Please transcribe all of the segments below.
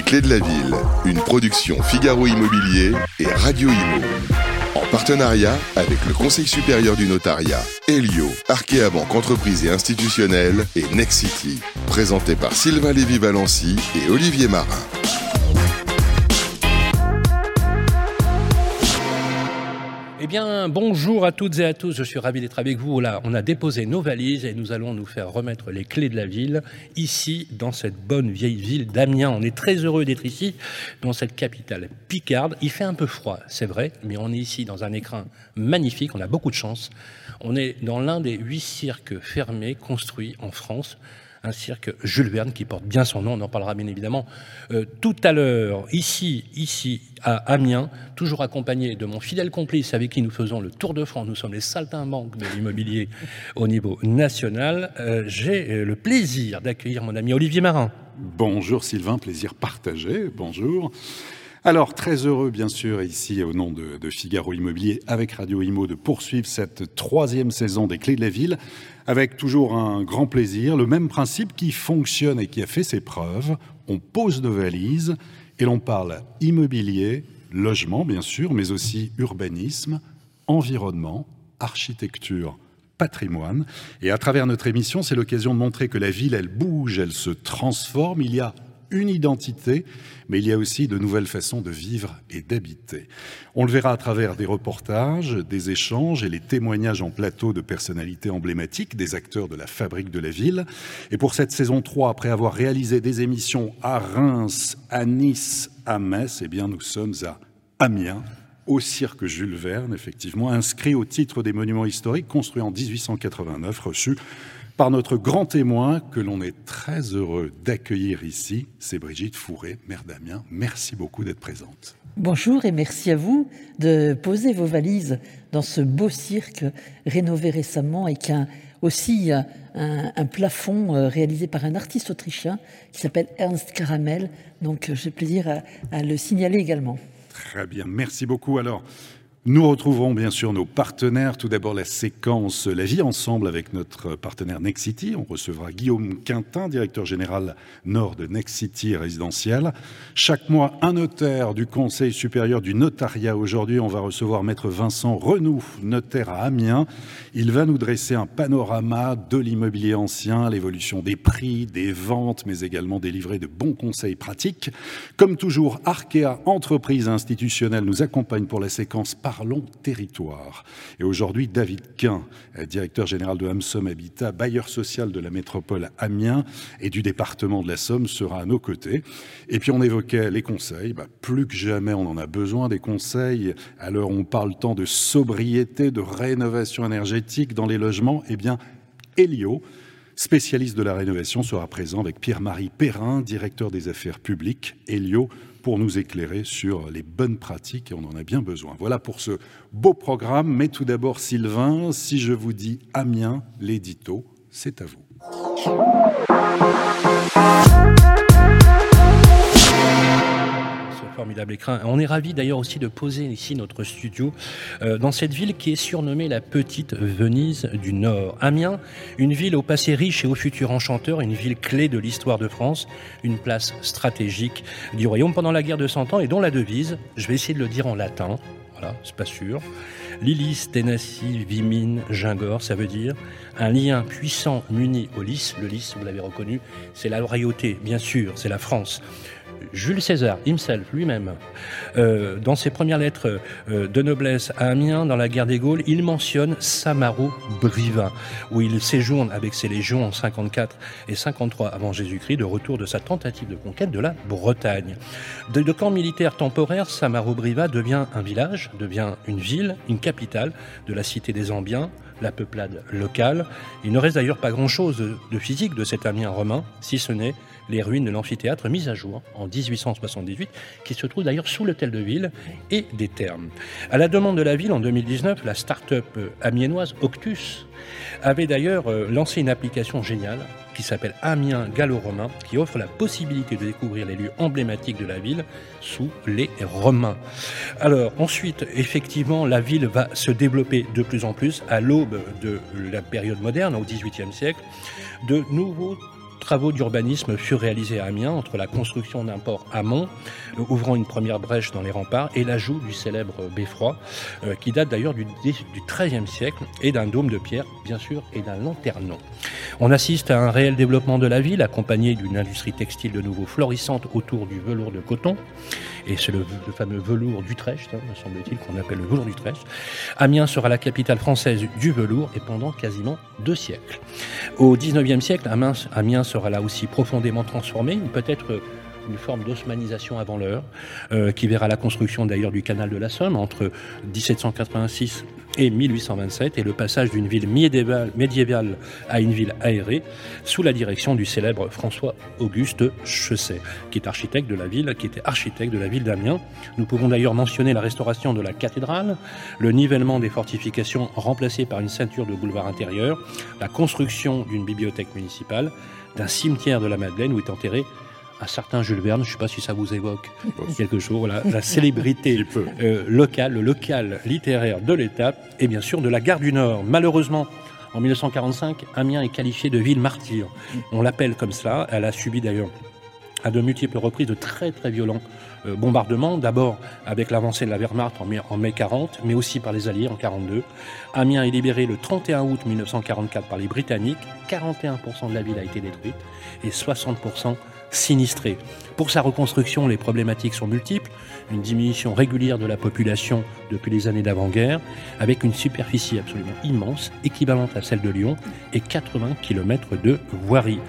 Les Clés de la Ville, une production Figaro Immobilier et Radio Imo. En partenariat avec le Conseil supérieur du notariat, Elio, Arkea Banque Entreprise et Institutionnelle et Nexity. Présenté par Sylvain Lévy-Valency et Olivier Marin. Bonjour à toutes et à tous. Je suis ravi d'être avec vous. Là, on a déposé nos valises et nous allons nous faire remettre les clés de la ville ici, dans cette bonne vieille ville d'Amiens. On est très heureux d'être ici, dans cette capitale picarde. Il fait un peu froid, c'est vrai, mais on est ici dans un écrin magnifique. On a beaucoup de chance. On est dans l'un des huit cirques fermés construits en France un cirque Jules Verne qui porte bien son nom, on en parlera bien évidemment euh, tout à l'heure, ici, ici à Amiens, toujours accompagné de mon fidèle complice avec qui nous faisons le Tour de France, nous sommes les saltimbanques de l'immobilier au niveau national. Euh, j'ai euh, le plaisir d'accueillir mon ami Olivier Marin. Bonjour Sylvain, plaisir partagé, bonjour. Alors, très heureux, bien sûr, ici, au nom de, de, Figaro Immobilier, avec Radio Imo, de poursuivre cette troisième saison des Clés de la Ville, avec toujours un grand plaisir, le même principe qui fonctionne et qui a fait ses preuves. On pose nos valises et l'on parle immobilier, logement, bien sûr, mais aussi urbanisme, environnement, architecture, patrimoine. Et à travers notre émission, c'est l'occasion de montrer que la ville, elle bouge, elle se transforme. Il y a une identité, mais il y a aussi de nouvelles façons de vivre et d'habiter. On le verra à travers des reportages, des échanges et les témoignages en plateau de personnalités emblématiques, des acteurs de la fabrique de la ville. Et pour cette saison 3, après avoir réalisé des émissions à Reims, à Nice, à Metz, eh bien nous sommes à Amiens, au cirque Jules Verne, effectivement, inscrit au titre des monuments historiques construits en 1889, reçu par notre grand témoin que l'on est très heureux d'accueillir ici, c'est Brigitte Fourré, maire d'Amiens. Merci beaucoup d'être présente. Bonjour et merci à vous de poser vos valises dans ce beau cirque rénové récemment et qui a aussi un, un plafond euh, réalisé par un artiste autrichien qui s'appelle Ernst Caramel. Donc euh, j'ai plaisir à, à le signaler également. Très bien, merci beaucoup. Alors, nous retrouverons bien sûr nos partenaires. Tout d'abord la séquence La vie ensemble avec notre partenaire Nexity. On recevra Guillaume Quintin, directeur général nord de Nexity résidentiel. Chaque mois, un notaire du Conseil supérieur du notariat. Aujourd'hui, on va recevoir maître Vincent Renoux, notaire à Amiens. Il va nous dresser un panorama de l'immobilier ancien, l'évolution des prix, des ventes, mais également délivrer de bons conseils pratiques. Comme toujours, Arkea, entreprise institutionnelle, nous accompagne pour la séquence Parlons territoire. Et aujourd'hui, David Quin, directeur général de Hamsom Habitat, bailleur social de la métropole Amiens et du département de la Somme, sera à nos côtés. Et puis on évoquait les conseils. Bah, plus que jamais, on en a besoin des conseils. Alors on parle tant de sobriété, de rénovation énergétique dans les logements. Eh bien, Elio, spécialiste de la rénovation, sera présent avec Pierre-Marie Perrin, directeur des affaires publiques. Elio, pour nous éclairer sur les bonnes pratiques et on en a bien besoin. Voilà pour ce beau programme. Mais tout d'abord, Sylvain, si je vous dis Amiens, l'édito, c'est à vous. On est ravi d'ailleurs aussi de poser ici notre studio euh, dans cette ville qui est surnommée la petite Venise du Nord. Amiens, une ville au passé riche et au futur enchanteur, une ville clé de l'histoire de France, une place stratégique du royaume pendant la guerre de Cent Ans et dont la devise, je vais essayer de le dire en latin, voilà, c'est pas sûr. Lilis, tenaci, vimine, gingor, ça veut dire un lien puissant muni au lys. Le lys, vous l'avez reconnu, c'est la royauté, bien sûr, c'est la France. Jules César, himself, lui-même, euh, dans ses premières lettres euh, de noblesse à Amiens, dans la guerre des Gaules, il mentionne Samaro Briva, où il séjourne avec ses légions en 54 et 53 avant Jésus-Christ, de retour de sa tentative de conquête de la Bretagne. De, camp militaire temporaire, Samaro Briva devient un village, devient une ville, une capitale de la cité des Ambiens, la peuplade locale. Il ne reste d'ailleurs pas grand-chose de physique de cet Amiens romain, si ce n'est les ruines de l'amphithéâtre mises à jour en 1878, qui se trouve d'ailleurs sous l'hôtel de ville et des thermes. À la demande de la ville, en 2019, la start-up amiénoise Octus avait d'ailleurs euh, lancé une application géniale qui s'appelle Amiens Gallo-Romain, qui offre la possibilité de découvrir les lieux emblématiques de la ville sous les Romains. Alors ensuite, effectivement, la ville va se développer de plus en plus à l'aube de la période moderne, au XVIIIe siècle. De nouveaux travaux d'urbanisme furent réalisés à Amiens entre la construction d'un port amont, ouvrant une première brèche dans les remparts, et l'ajout du célèbre beffroi, euh, qui date d'ailleurs du XIIIe siècle, et d'un dôme de pierre, bien sûr, et d'un lanternon. On assiste à un réel développement de la ville, accompagné d'une industrie textile de nouveau florissante autour du velours de coton, et c'est le, fameux velours d'Utrecht, hein, me semble-t-il, qu'on appelle le velours d'Utrecht. Amiens sera la capitale française du velours, et pendant quasiment deux siècles. Au XIXe siècle, Amiens sera là aussi profondément transformé, peut-être une forme d'osmanisation avant l'heure, euh, qui verra la construction d'ailleurs du canal de la Somme entre 1786 et 1827 et le passage d'une ville médiévale, médiévale, à une ville aérée sous la direction du célèbre François Auguste Chesset, qui est architecte de la ville, qui était architecte de la ville d'Amiens. Nous pouvons d'ailleurs mentionner la restauration de la cathédrale, le nivellement des fortifications remplacées par une ceinture de boulevard intérieur, la construction d'une bibliothèque municipale, d'un cimetière de la Madeleine où est enterré un certain Jules Verne, je ne sais pas si ça vous évoque quelque chose, la célébrité euh, locale, le local littéraire de l'État, et bien sûr de la gare du Nord. Malheureusement, en 1945, Amiens est qualifiée de ville martyre. On l'appelle comme cela. Elle a subi d'ailleurs à de multiples reprises de très très violents bombardements, d'abord avec l'avancée de la Wehrmacht en mai, en mai 40, mais aussi par les Alliés en 42. Amiens est libéré le 31 août 1944 par les Britanniques, 41% de la ville a été détruite et 60% sinistré. Pour sa reconstruction, les problématiques sont multiples. Une diminution régulière de la population depuis les années d'avant-guerre, avec une superficie absolument immense, équivalente à celle de Lyon, et 80 km de voirie.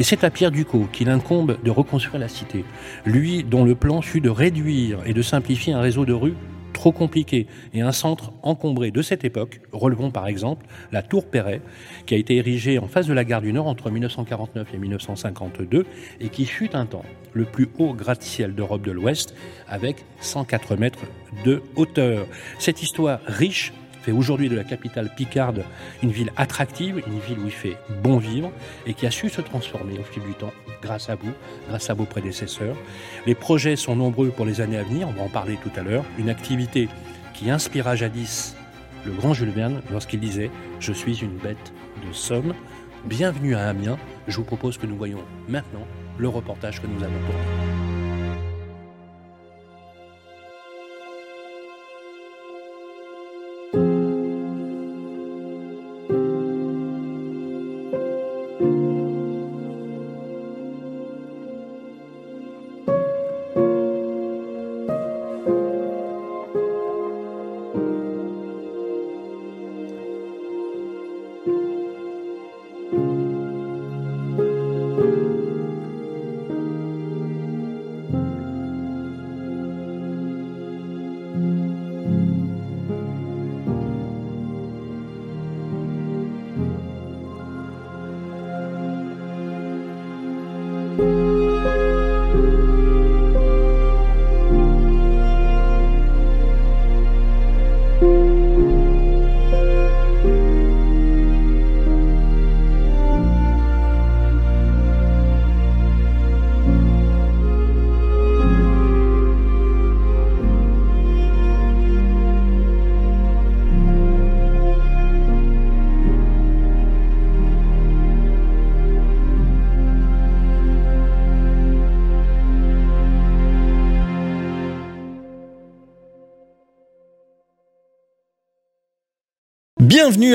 Et c'est à Pierre Ducot qu'il incombe de reconstruire la cité. Lui dont le plan fut de réduire et de simplifier un réseau de rues trop compliqué et un centre encombré de cette époque. Relevons par exemple la Tour Perret, qui a été érigée en face de la gare du Nord entre 1949 et 1952 et qui fut un temps le plus haut gratte-ciel d'Europe de l'Ouest avec 104 mètres de hauteur. Cette histoire riche fait aujourd'hui de la capitale picarde une ville attractive, une ville où il fait bon vivre et qui a su se transformer au fil du temps grâce à vous, grâce à vos prédécesseurs. Les projets sont nombreux pour les années à venir, on va en parler tout à l'heure. Une activité qui inspira jadis le grand Jules Verne lorsqu'il disait Je suis une bête de somme. Bienvenue à Amiens. Je vous propose que nous voyons maintenant le reportage que nous avons tourné.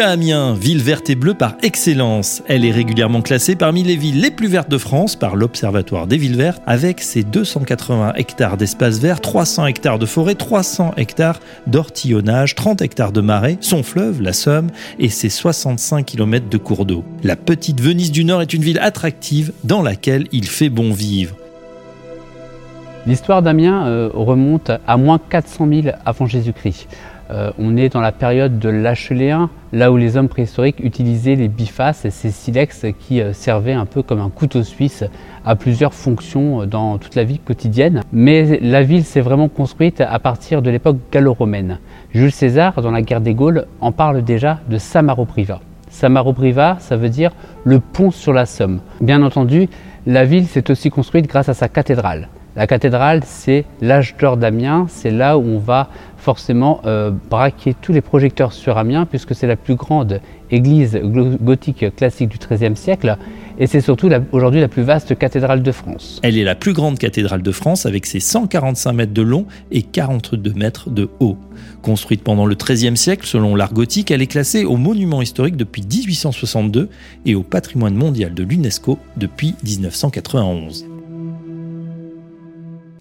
À Amiens, ville verte et bleue par excellence. Elle est régulièrement classée parmi les villes les plus vertes de France par l'Observatoire des villes vertes avec ses 280 hectares d'espaces verts, 300 hectares de forêt, 300 hectares d'ortillonnage, 30 hectares de marais, son fleuve, la Somme, et ses 65 km de cours d'eau. La petite Venise du Nord est une ville attractive dans laquelle il fait bon vivre. L'histoire d'Amiens euh, remonte à moins 400 000 avant Jésus-Christ. Euh, on est dans la période de l'Acheléen, là où les hommes préhistoriques utilisaient les bifaces, ces silex qui euh, servaient un peu comme un couteau suisse à plusieurs fonctions euh, dans toute la vie quotidienne. Mais la ville s'est vraiment construite à partir de l'époque gallo-romaine. Jules César, dans la guerre des Gaules, en parle déjà de Samaropriva. Samaropriva, ça veut dire le pont sur la Somme. Bien entendu, la ville s'est aussi construite grâce à sa cathédrale. La cathédrale, c'est l'âge d'or d'Amiens, c'est là où on va forcément euh, braquer tous les projecteurs sur Amiens, puisque c'est la plus grande église gothique classique du XIIIe siècle, et c'est surtout aujourd'hui la plus vaste cathédrale de France. Elle est la plus grande cathédrale de France avec ses 145 mètres de long et 42 mètres de haut. Construite pendant le XIIIe siècle selon l'art gothique, elle est classée au monument historique depuis 1862 et au patrimoine mondial de l'UNESCO depuis 1991.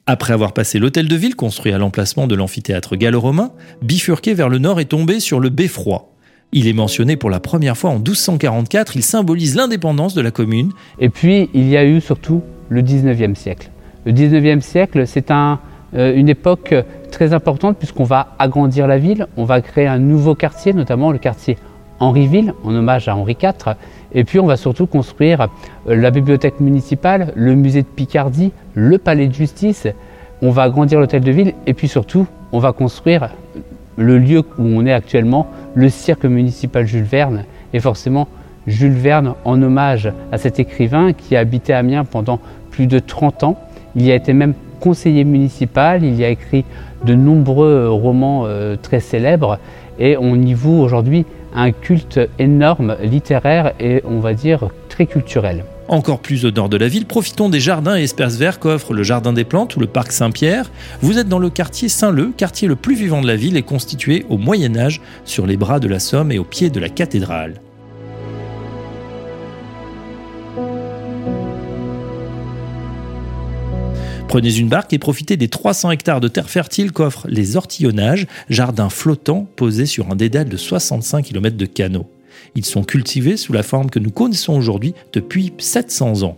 Après avoir passé l'hôtel de ville construit à l'emplacement de l'amphithéâtre gallo-romain, bifurqué vers le nord est tombé sur le beffroi. Il est mentionné pour la première fois en 1244, il symbolise l'indépendance de la commune. Et puis il y a eu surtout le 19e siècle. Le 19e siècle, c'est euh, une époque très importante puisqu'on va agrandir la ville, on va créer un nouveau quartier, notamment le quartier Henryville, en hommage à Henri IV. Et puis on va surtout construire euh, la bibliothèque municipale, le musée de Picardie, le palais de justice. On va agrandir l'hôtel de ville et puis surtout on va construire le lieu où on est actuellement, le cirque municipal Jules Verne. Et forcément Jules Verne en hommage à cet écrivain qui a habité Amiens pendant plus de 30 ans. Il y a été même conseiller municipal, il y a écrit de nombreux romans euh, très célèbres et on y voue aujourd'hui un culte énorme littéraire et on va dire très culturel. Encore plus au nord de la ville, profitons des jardins et espaces verts qu'offre le Jardin des Plantes ou le Parc Saint-Pierre. Vous êtes dans le quartier Saint-Leu, quartier le plus vivant de la ville et constitué au Moyen Âge sur les bras de la Somme et au pied de la cathédrale. Prenez une barque et profitez des 300 hectares de terre fertile qu'offrent les ortillonnages, jardins flottants posés sur un dédale de 65 km de canaux. Ils sont cultivés sous la forme que nous connaissons aujourd'hui depuis 700 ans.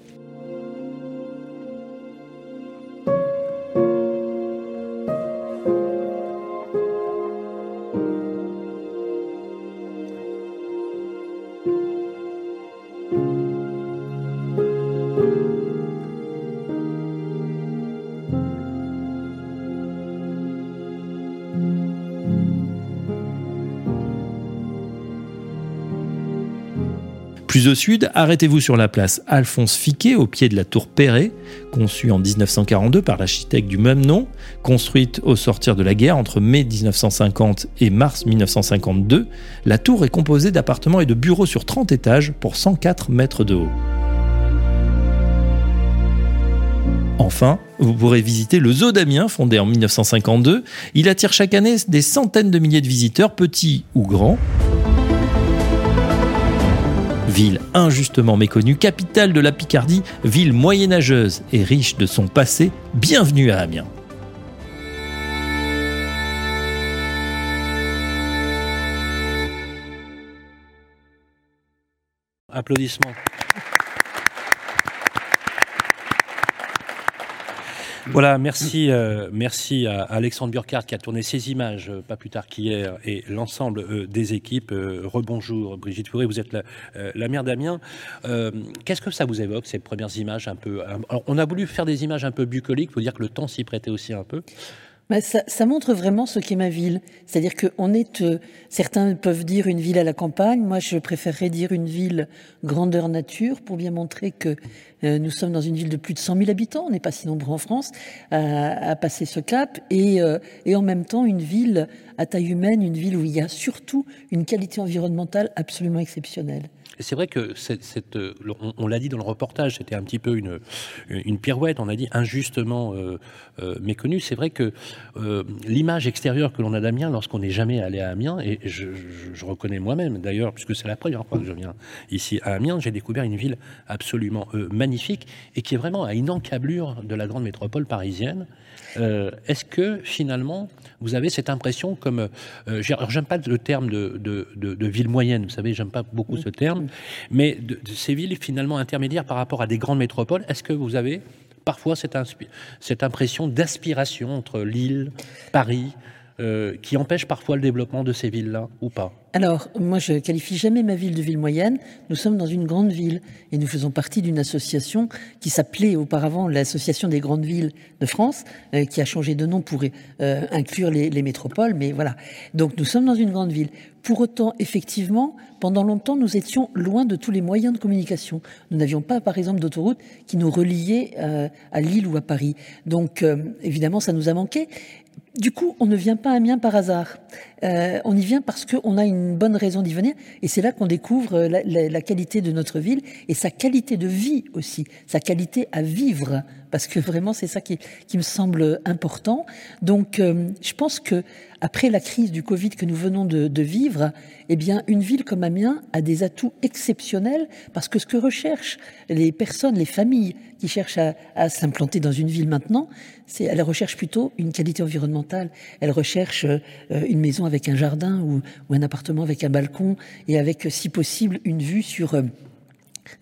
Plus au sud, arrêtez-vous sur la place Alphonse Fiquet, au pied de la tour Perret, conçue en 1942 par l'architecte du même nom, construite au sortir de la guerre entre mai 1950 et mars 1952. La tour est composée d'appartements et de bureaux sur 30 étages pour 104 mètres de haut. Enfin, vous pourrez visiter le Zoo d'Amiens, fondé en 1952. Il attire chaque année des centaines de milliers de visiteurs, petits ou grands. Ville injustement méconnue, capitale de la Picardie, ville moyenâgeuse et riche de son passé, bienvenue à Amiens. Applaudissements. Voilà, merci, euh, merci à Alexandre Burkhardt qui a tourné ces images euh, pas plus tard qu'hier et l'ensemble euh, des équipes. rebonjour Brigitte Fourré, vous êtes la, mère d'Amiens. Qu'est-ce que ça vous évoque ces premières images un peu On a voulu faire des images un peu bucoliques, faut dire que le temps s'y prêtait aussi un peu. Bah, ça, montre vraiment ce qu'est ma ville. C'est-à-dire qu'on est, euh, certains peuvent dire une ville à la campagne. Moi, je préférerais dire une ville grandeur nature pour bien montrer que euh, nous sommes dans une ville de plus de 100 000 habitants. On n'est pas si nombreux en France à, passer ce cap. Euh, et en même temps, une ville à taille humaine, une ville où il y a surtout une qualité environnementale absolument exceptionnelle c'est vrai que cette, euh, on, l'a dit dans le reportage, c'était un petit peu une, une pirouette, on a dit injustement euh, euh, méconnue. C'est vrai que l'image extérieure que l'on a d'Amiens lorsqu'on n'est jamais allé à Amiens, et je, reconnais moi-même d'ailleurs, puisque c'est la première fois que je viens ici à Amiens, j'ai découvert une ville absolument magnifique et qui est vraiment à une encablure de la grande métropole parisienne. Est-ce que finalement vous avez cette impression comme, j'aime pas le terme de, ville moyenne, vous savez, j'aime pas beaucoup ce terme, mais ces villes finalement intermédiaires par rapport à des grandes métropoles, est-ce que vous avez parfois cette, cette impression d'aspiration entre Lille, Paris, euh, qui empêche parfois le développement de ces villes-là ou pas? Alors, moi, je qualifie jamais ma ville de ville moyenne. Nous sommes dans une grande ville et nous faisons partie d'une association qui s'appelait auparavant l'Association des grandes villes de France, euh, qui a changé de nom pour euh, inclure les, les, métropoles. Mais voilà. Donc, nous sommes dans une grande ville. Pour autant, effectivement, pendant longtemps, nous étions loin de tous les moyens de communication. Nous n'avions pas, par exemple, d'autoroute qui nous reliait euh, à Lille ou à Paris. Donc, évidemment, ça nous a manqué. Du coup, on ne vient pas à Amiens par hasard. Euh, on y vient parce qu'on a une bonne raison d'y venir. Et c'est là qu'on découvre la, la, qualité de notre ville et sa qualité de vie aussi, sa qualité à vivre. Parce que vraiment, c'est ça qui, me semble important. Donc, euh, je pense que après la crise du Covid que nous venons de, de, vivre, eh bien, une ville comme Amiens a des atouts exceptionnels parce que ce que recherchent les personnes, les familles qui cherchent à, s'implanter dans une ville maintenant, c'est elles recherchent plutôt une qualité environnementale. Elles recherchent euh, une maison avec un jardin ou, un appartement avec un balcon et avec, si possible, une vue sur euh,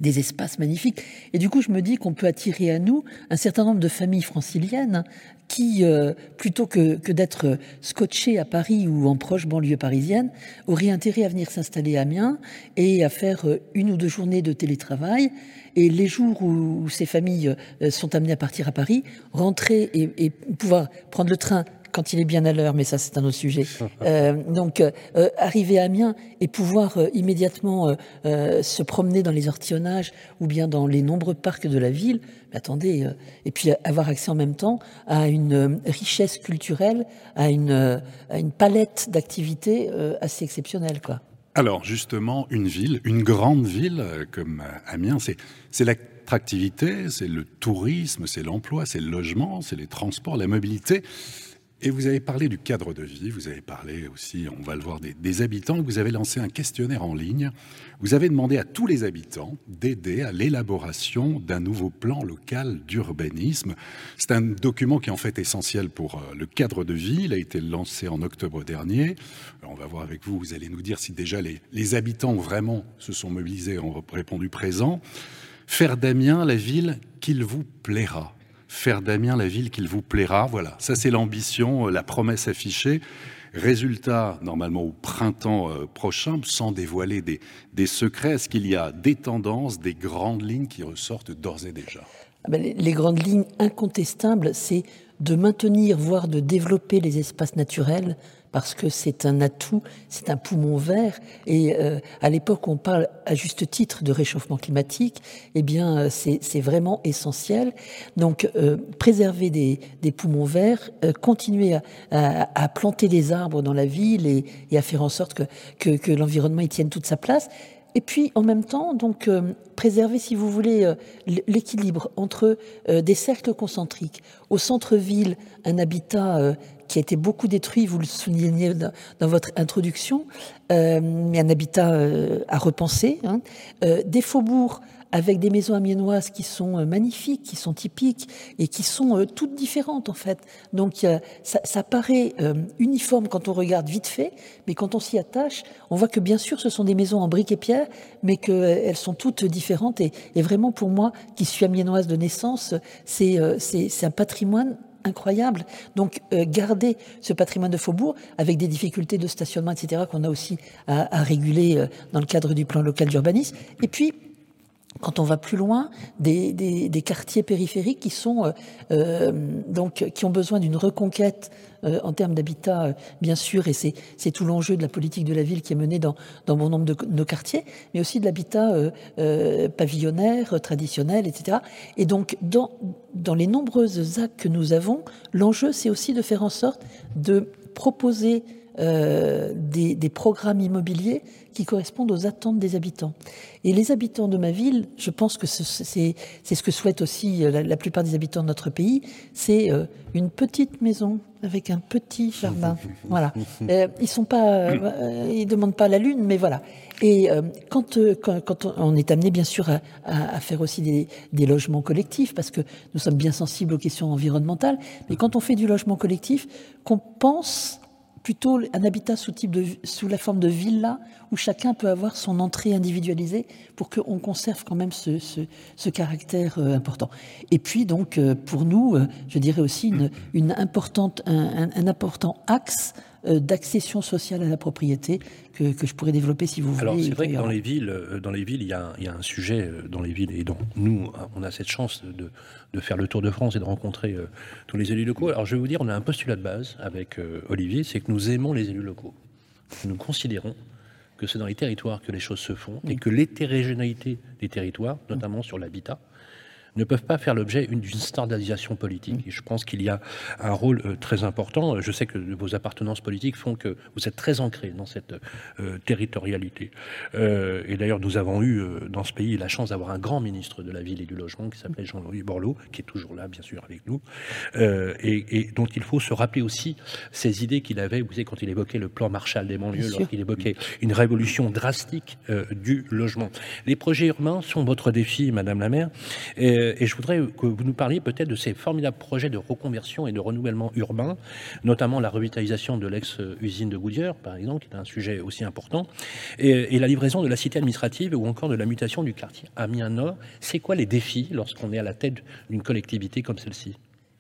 des espaces magnifiques. Et du coup, je me dis qu'on peut attirer à nous un certain nombre de familles franciliennes qui, euh, plutôt que, que d'être scotchées à Paris ou en proche banlieue parisienne, auraient intérêt à venir s'installer à Amiens et à faire euh, une ou deux journées de télétravail. Et les jours où, ces familles euh, sont amenées à partir à Paris, rentrer et, et pouvoir prendre le train quand il est bien à l'heure, mais ça c'est un autre sujet. Euh, donc euh, arriver à Amiens et pouvoir euh, immédiatement se promener dans les ortillonnages ou bien dans les nombreux parcs de la ville, mais attendez, et puis avoir accès en même temps à une richesse culturelle, à une, à une palette d'activités assez exceptionnelle, quoi. Alors justement, une ville, une grande ville comme Amiens, c'est l'attractivité, c'est le tourisme, c'est l'emploi, c'est le logement, c'est les transports, la mobilité. Et vous avez parlé du cadre de vie, vous avez parlé aussi, on va le voir, des, habitants, vous avez lancé un questionnaire en ligne. Vous avez demandé à tous les habitants d'aider à l'élaboration d'un nouveau plan local d'urbanisme. C'est un document qui est en fait essentiel pour euh, le cadre de vie. Il a été lancé en octobre dernier. Alors on va voir avec vous, vous allez nous dire si déjà les, les habitants vraiment se sont mobilisés, ont répondu présent. Faire d'Amiens la ville qu'il vous plaira faire d'Amiens la ville qu'il vous plaira. Voilà, ça c'est l'ambition, euh, la promesse affichée. Résultat, normalement au printemps euh, prochain, sans dévoiler des, des secrets, est-ce qu'il y a des tendances, des grandes lignes qui ressortent d'ores et déjà? Ah ben, les, les grandes lignes incontestables, c'est de maintenir, voire de développer les espaces naturels parce que c'est un atout, c'est un poumon vert. Et euh, à l'époque, on parle à juste titre de réchauffement climatique. Eh bien, c'est vraiment essentiel. Donc, euh, préserver des, poumons verts, euh, continuer à, planter des arbres dans la ville et, à faire en sorte que, l'environnement y tienne toute sa place. Et puis, en même temps, donc, euh, préserver, si vous voulez, euh, l'équilibre entre euh, des cercles concentriques. Au centre-ville, un habitat qui a été beaucoup détruit, vous le soulignez dans, votre introduction, mais un habitat à repenser. Hein. des faubourgs avec des maisons amiénoises qui sont euh, magnifiques, qui sont typiques et qui sont euh, toutes différentes en fait. Donc ça, paraît euh, uniforme quand on regarde vite fait, mais quand on s'y attache, on voit que bien sûr ce sont des maisons en briques et pierres, mais qu'elles sont toutes différentes. Et, et, vraiment pour moi, qui suis amiénoise de naissance, c'est un patrimoine incroyable. Donc euh, garder ce patrimoine de faubourg avec des difficultés de stationnement, etc., qu'on a aussi à, à réguler euh, dans le cadre du plan local d'urbanisme. Et puis quand on va plus loin, des, quartiers périphériques qui sont euh, euh donc qui ont besoin d'une reconquête euh, en termes d'habitat, bien sûr, et c'est tout l'enjeu de la politique de la ville qui est menée dans, bon nombre de nos quartiers, mais aussi de l'habitat pavillonnaire, traditionnel, etc. Et donc, dans les nombreuses actes que nous avons, l'enjeu, c'est aussi de faire en sorte de proposer euh, des, des, programmes immobiliers qui correspondent aux attentes des habitants. Et les habitants de ma ville, je pense que c'est ce que souhaitent aussi la, la, plupart des habitants de notre pays, c'est euh, une petite maison avec un petit jardin. voilà. Euh, ils sont pas, euh, ils demandent pas la lune, mais voilà. Et euh, quand, quand, quand, on est amené bien sûr à, à, à faire aussi des, des, logements collectifs, parce que nous sommes bien sensibles aux questions environnementales, mais quand on fait du logement collectif, qu'on pense plutôt un habitat sous, type de, sous la forme de villa où chacun peut avoir son entrée individualisée pour qu'on conserve quand même ce, ce, ce caractère euh, important. Et puis donc euh, pour nous, euh, je dirais aussi une, une importante, un, un, un, important axe d'accession sociale à la propriété que, que, je pourrais développer si vous voulez. Alors c'est vrai que dans les villes, dans les villes, il y, a, il y, a, un sujet dans les villes et donc nous, on a cette chance de, de faire le tour de France et de rencontrer tous les élus locaux. Alors je vais vous dire, on a un postulat de base avec Olivier, c'est que nous aimons les élus locaux. Nous considérons que c'est dans les territoires que les choses se font et que l'hétérogénéité des territoires, notamment sur l'habitat, ne peuvent pas faire l'objet d'une standardisation politique. Et je pense qu'il y a un rôle euh, très important. Je sais que vos appartenances politiques font que vous êtes très ancrés dans cette euh, territorialité. Euh, et d'ailleurs, nous avons eu dans ce pays la chance d'avoir un grand ministre de la ville et du logement qui s'appelait Jean-Louis Borloo, qui est toujours là, bien sûr, avec nous, et, et, dont il faut se rappeler aussi ces idées qu'il avait, vous savez, quand il évoquait le plan Marshall des banlieues, lorsqu'il évoquait une révolution drastique du logement. Les projets urbains sont votre défi, Madame la maire. Et, euh, et je voudrais que vous nous parliez peut-être de ces formidables projets de reconversion et de renouvellement urbain, notamment la revitalisation de l'ex-usine de Goodyear, par exemple, qui est un sujet aussi important, et, la livraison de la cité administrative ou encore de la mutation du quartier Amiens Nord. C'est quoi les défis lorsqu'on est à la tête d'une collectivité comme celle-ci?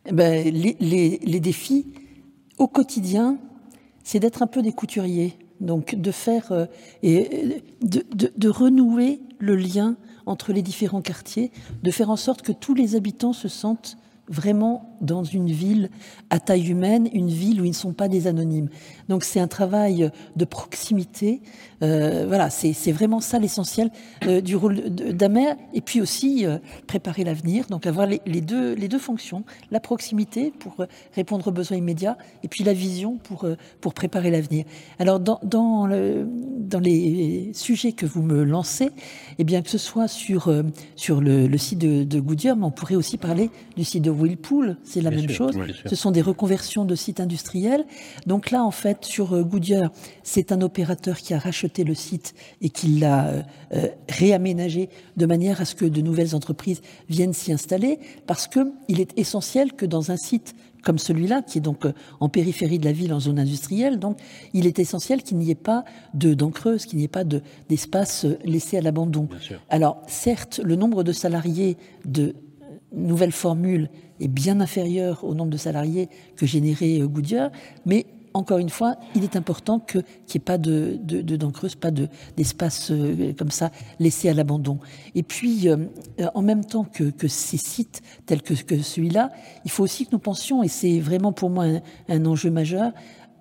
Eh ben, les, défis au quotidien, c'est d'être un peu des couturiers, donc de faire euh, et de, renouer le lien entre les différents quartiers, de faire en sorte que tous les habitants se sentent vraiment dans une ville à taille humaine, une ville où ils ne sont pas des anonymes. Donc c'est un travail de proximité. Euh, voilà, c'est vraiment ça l'essentiel euh, du rôle d'Amer. Et puis aussi euh, préparer l'avenir, donc avoir les, deux, les deux fonctions, la proximité pour répondre aux besoins immédiats et puis la vision pour, pour préparer l'avenir. Alors dans, dans, le, dans les sujets que vous me lancez, eh bien que ce soit sur, sur le, site de, de mais on pourrait aussi parler du site de Whirlpool, c'est la même chose. Ce sont des reconversions de sites industriels. Donc là, en fait, sur euh, Goodyear, c'est un opérateur qui a racheté le site et qui l'a euh, euh, réaménagé de manière à ce que de nouvelles entreprises viennent s'y installer, parce qu'il est essentiel que dans un site comme celui-là, qui est donc en périphérie de la ville, en zone industrielle. Donc, il est essentiel qu'il n'y ait pas de dents creuses, qu'il n'y ait pas d'espace laissé à l'abandon. Alors, certes, le nombre de salariés de nouvelle formule est bien inférieure au nombre de salariés que générait euh, Goodyear, mais encore une fois, il est important qu'il n'y ait pas de, de, de dents creuses, pas d'espace euh, comme ça laissé à l'abandon. Et puis, euh, en même temps que, ces sites tels que celui-là, il faut aussi que nous pensions, et c'est vraiment pour moi un enjeu majeur,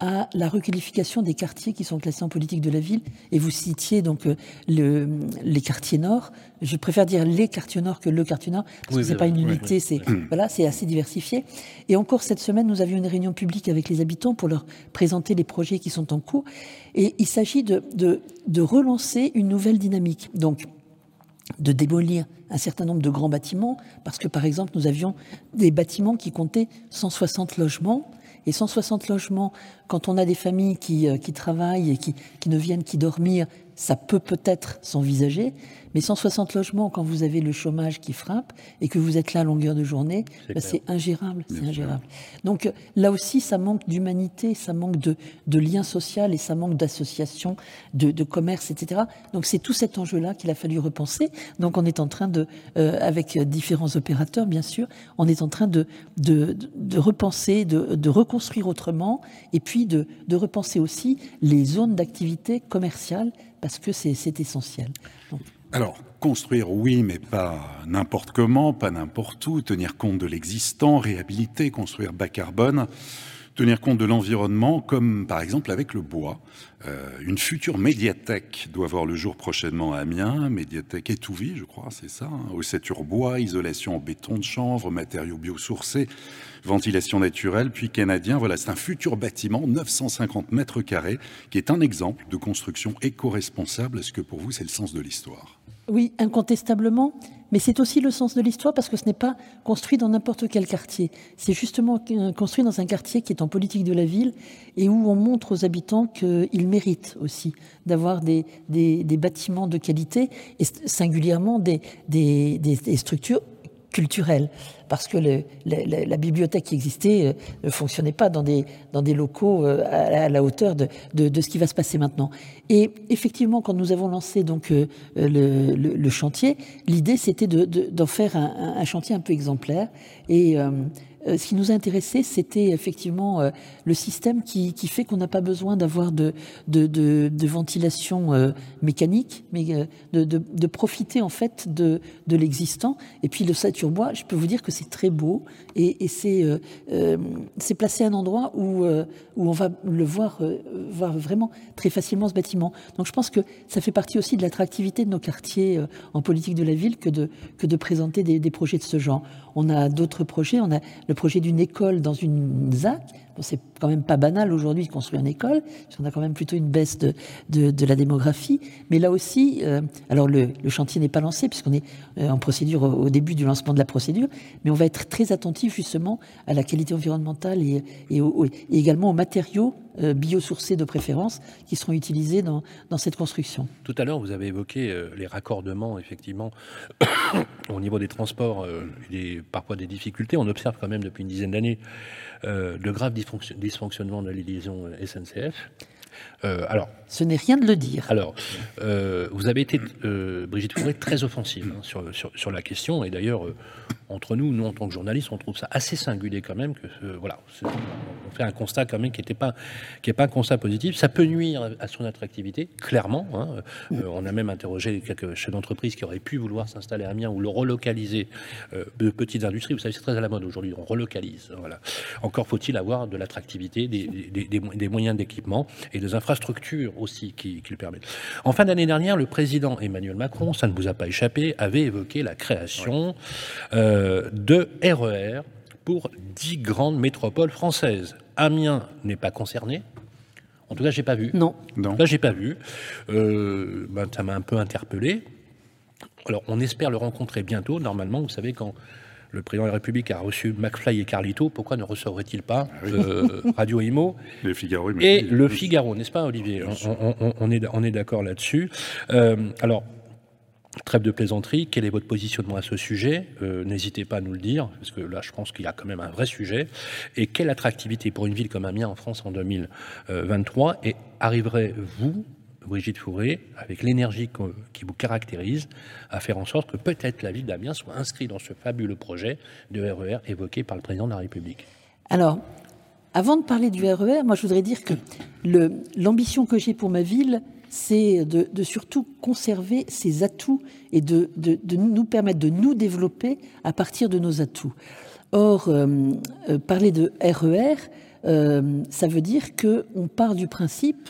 à la requalification des quartiers qui sont classés en politique de la ville. Et vous citiez donc euh, le, les quartiers nord. Je préfère dire les quartiers nord que le quartier nord, parce que c'est pas une unité, c'est voilà, c'est assez diversifié. Et encore cette semaine, nous avions une réunion publique avec les habitants pour leur présenter les projets qui sont en cours. Et il s'agit de, de, de relancer une nouvelle dynamique. Donc, de démolir un certain nombre de grands bâtiments, parce que par exemple, nous avions des bâtiments qui comptaient 160 logements, et 160 logements, quand on a des familles qui, euh, qui travaillent et qui, qui ne viennent qu'y dormir, ça peut peut-être s'envisager. Mais 160 logements, quand vous avez le chômage qui frappe et que vous êtes là à longueur de journée, c'est bah, ingérable. C'est ingérable. Donc là aussi, ça manque d'humanité, ça manque de, de lien social et ça manque d'association, de, de, commerce, etc. Donc c'est tout cet enjeu-là qu'il a fallu repenser. Donc on est en train de, euh, avec différents opérateurs, bien sûr, on est en train de, de, de repenser, de, de reconstruire autrement et puis de, de repenser aussi les zones d'activité commerciale parce que c'est essentiel. Alors, construire, oui, mais pas n'importe comment, pas n'importe où, tenir compte de l'existant, réhabiliter, construire bas carbone, tenir compte de l'environnement, comme par exemple avec le bois. Euh, une future médiathèque doit voir le jour prochainement à Amiens, médiathèque Étouvie, je crois, c'est ça, hein, bois, isolation en béton de chanvre, matériaux biosourcés, ventilation naturelle, puis canadien. Voilà, c'est un futur bâtiment, 950 mètres carrés, qui est un exemple de construction éco-responsable. Est-ce que pour vous, c'est le sens de l'histoire oui, incontestablement, mais c'est aussi le sens de l'histoire parce que ce n'est pas construit dans n'importe quel quartier. C'est justement construit dans un quartier qui est en politique de la ville et où on montre aux habitants qu'ils méritent aussi d'avoir des, bâtiments de qualité et singulièrement des structures culturelles parce que la, bibliothèque qui existait euh, ne fonctionnait pas dans des, dans des locaux euh, à, la hauteur de, de, ce qui va se passer maintenant. Et effectivement, quand nous avons lancé donc euh, le, le, chantier, l'idée c'était d'en faire un, un, chantier un peu exemplaire et euh, ce qui nous a intéressé, c'était effectivement euh, le système qui, fait qu'on n'a pas besoin d'avoir de, ventilation euh, mécanique, mais de, profiter en fait de, l'existant. Et puis le Saturbois, je peux vous dire que c'est très beau et, et c'est c'est placé à un endroit où, où on va le voir, voir vraiment très facilement ce bâtiment. Donc je pense que ça fait partie aussi de l'attractivité de nos quartiers en politique de la ville que de, que de présenter des, des projets de ce genre. On a d'autres projets, on a le projet d'une école dans une ZAC. C'est quand même pas banal aujourd'hui de construire une école, parce qu'on a quand même plutôt une baisse de, de, la démographie. Mais là aussi, euh, alors le, chantier n'est pas lancé, puisqu'on est euh, en procédure au, début du lancement de la procédure, mais on va être très attentif justement à la qualité environnementale et, également aux matériaux euh, biosourcés de préférence qui seront utilisés dans, dans cette construction. Tout à l'heure, vous avez évoqué les raccordements, effectivement, au niveau des transports, des parfois des difficultés. On observe quand même depuis une dizaine d'années de graves dysfonctionnements de la SNCF. Euh, alors, ce n'est rien de le dire. Alors, vous avez été, Brigitte Fourré, très offensive hein, sur, sur, la question, et d'ailleurs, entre nous, nous en tant que journalistes, on trouve ça assez singulier quand même que voilà, on fait un constat quand même qui n'est pas qui est pas un constat positif. Ça peut nuire à son attractivité, clairement. Hein. Euh, on a même interrogé quelques chefs d'entreprise qui auraient pu vouloir s'installer à Amiens ou le relocaliser euh, de petites industries. Vous savez, c'est très à la mode aujourd'hui. On relocalise. Voilà. Encore faut-il avoir de l'attractivité, des, des, des, moyens d'équipement et des infrastructures aussi qui, qui le permettent. En fin d'année dernière, le président Emmanuel Macron, ça ne vous a pas échappé, avait évoqué la création. Euh, euh, de RER e pour dix grandes métropoles françaises. Amiens n'est pas concerné. En tout cas, j'ai pas vu. Non. En tout j'ai pas vu. Euh, ben, ça m'a un peu interpellé. Alors, on espère le rencontrer bientôt. Normalement, vous savez, quand le président de la République a reçu McFly et Carlito, pourquoi ne recevrait-il pas ah euh, Radio Imo le Figaro, et le Figaro, n'est-ce pas, Olivier on, est, on est d'accord là-dessus. alors, Trêve de plaisanterie, quel est votre positionnement à ce sujet? Euh, N'hésitez pas à nous le dire, parce que là, je pense qu'il y a quand même un vrai sujet. Et quelle attractivité pour une ville comme Amiens en France en 2023 Et arriverez-vous, Brigitte Fourré, avec l'énergie qui vous caractérise, à faire en sorte que peut-être la ville d'Amiens soit inscrite dans ce fabuleux projet de RER e évoqué par le président de la République Alors, avant de parler du RER, e moi je voudrais dire que l'ambition que j'ai pour ma ville, c'est de, surtout conserver ses atouts et de, nous permettre de nous développer à partir de nos atouts. Or, euh, euh, parler de RER, e euh, ça veut dire qu'on part du principe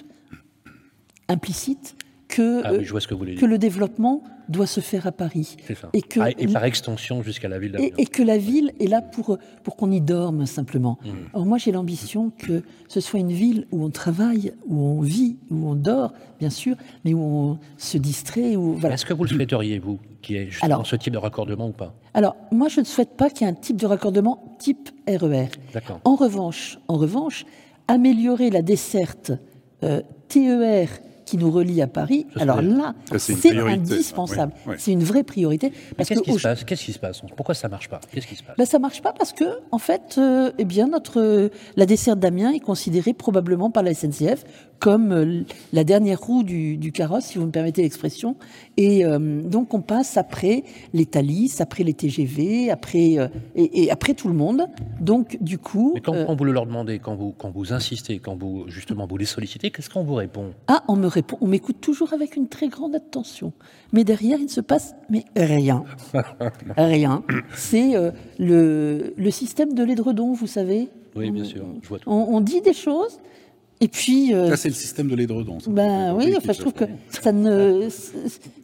implicite que, ah que, que le développement doit se faire à Paris. Et, que, ah, et par extension jusqu'à la ville et, et, que la ville est là pour, pour qu'on y dorme simplement. Mmh. Or, moi, j'ai l'ambition que ce soit une ville où on travaille, où on vit, où on dort, bien sûr, mais où on se distrait. Voilà. Est-ce que vous le souhaiteriez, vous, qu'il y ait justement ce type de raccordement ou pas? Alors, moi, je ne souhaite pas qu'il y ait un type de raccordement type RER. E en revanche, en revanche, améliorer la desserte euh, TER qui nous relie à Paris, alors là, c'est indispensable. C'est une vraie priorité. Qu'est-ce qui, se passe? Qu'est-ce qui se passe? Pourquoi ça marche pas? Qu'est-ce qui se passe? Ben, Ça marche pas parce que, en fait, euh, eh bien, notre, la desserte d'Amiens est considérée probablement par la SNCF comme euh, la dernière roue du, carrosse, si vous me permettez l'expression. Et euh, donc, on passe après les Thalys, après les TGV, après, et, après tout le monde. Donc, du coup. Mais quand, vous le leur demandez, quand vous, quand vous insistez, quand vous, justement, vous les sollicitez, qu'est-ce qu'on vous répond? Ah, on me répond on m'écoute toujours avec une très grande attention. Mais derrière, il ne se passe mais rien. rien. C'est euh, le, le, système de l'édredon, vous savez. Oui, bien sûr. on, dit des choses, et puis. Euh, c'est le système de l'édredon. Ben oui, enfin, je trouve que ça ne.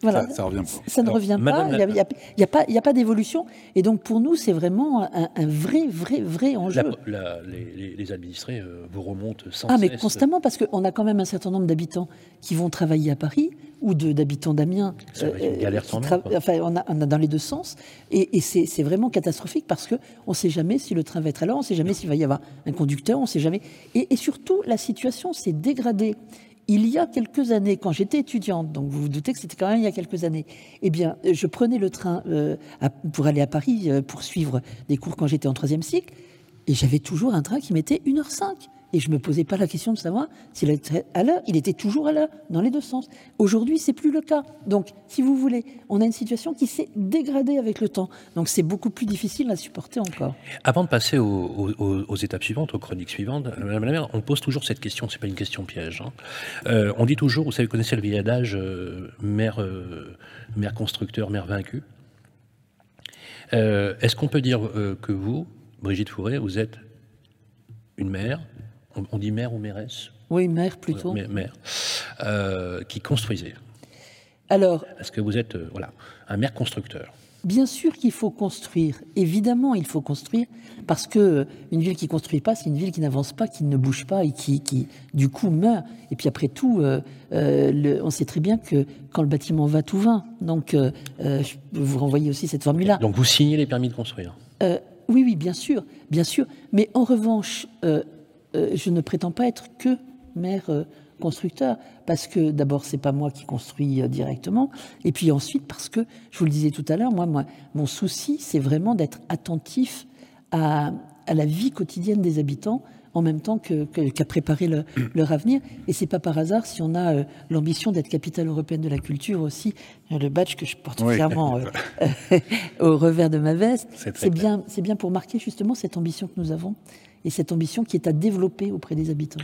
Voilà. Ça, revient pas. Ça ne revient pas. Il n'y a, pas, a pas d'évolution. Et donc, pour nous, c'est vraiment un, vrai, vrai, vrai enjeu. les, administrés euh, vous remontent sans Ah, mais constamment, parce qu'on a quand même un certain nombre d'habitants qui vont travailler à Paris ou d'habitants d'Amiens. Euh, enfin, on a, on a, dans les deux sens. Et, et c'est vraiment catastrophique parce qu'on ne sait jamais si le train va être à l'heure, on ne sait jamais s'il va y avoir un conducteur, on ne sait jamais. Et, et surtout, la situation s'est dégradée. Il y a quelques années, quand j'étais étudiante, donc vous vous doutez que c'était quand même il y a quelques années, eh bien, je prenais le train euh, pour aller à Paris euh, pour suivre des cours quand j'étais en troisième cycle, et j'avais toujours un train qui mettait 1h05 et je me posais pas la question de savoir s'il était à l'heure. Il était toujours à l'heure, dans les deux sens. Aujourd'hui, c'est plus le cas. Donc, si vous voulez, on a une situation qui s'est dégradée avec le temps. Donc, c'est beaucoup plus difficile à supporter encore. Avant de passer aux, étapes suivantes, aux chroniques suivantes, Madame la maire, on pose toujours cette question. C'est pas une question piège. Hein. Euh, on dit toujours, vous savez, vous connaissez le vieil adage, euh, mère, euh, constructeur, mère vaincue. Est-ce qu'on peut dire que vous, Brigitte Fourré, vous êtes une mère, on, dit mère ou mairesse Oui, mère plutôt. Mère, euh, qui construisait. Alors. Est-ce que vous êtes euh, voilà, un maire constructeur Bien sûr qu'il faut construire. Évidemment, il faut construire parce que euh, une ville qui construit pas, c'est une ville qui n'avance pas, qui ne bouge pas et qui, qui du coup meurt. Et puis après tout, on sait très bien que quand le bâtiment va, tout va. Donc, je peux vous renvoyer aussi cette formule-là. Donc, vous signez les permis de construire. oui, oui, bien sûr, bien sûr. Mais en revanche, euh, je ne prétends pas être que maire euh, constructeur, parce que d'abord, c'est pas moi qui construis euh, directement, et puis ensuite, parce que, je vous le disais tout à l'heure, moi, moi, mon souci, c'est vraiment d'être attentif à, la vie quotidienne des habitants, en même temps qu'à préparer leur avenir. Et c'est pas par hasard si on a l'ambition d'être capitale européenne de la culture aussi, le badge que je porte fièrement au revers de ma veste. C'est bien, c'est bien pour marquer justement cette ambition que nous avons et cette ambition qui est à développer auprès des habitants.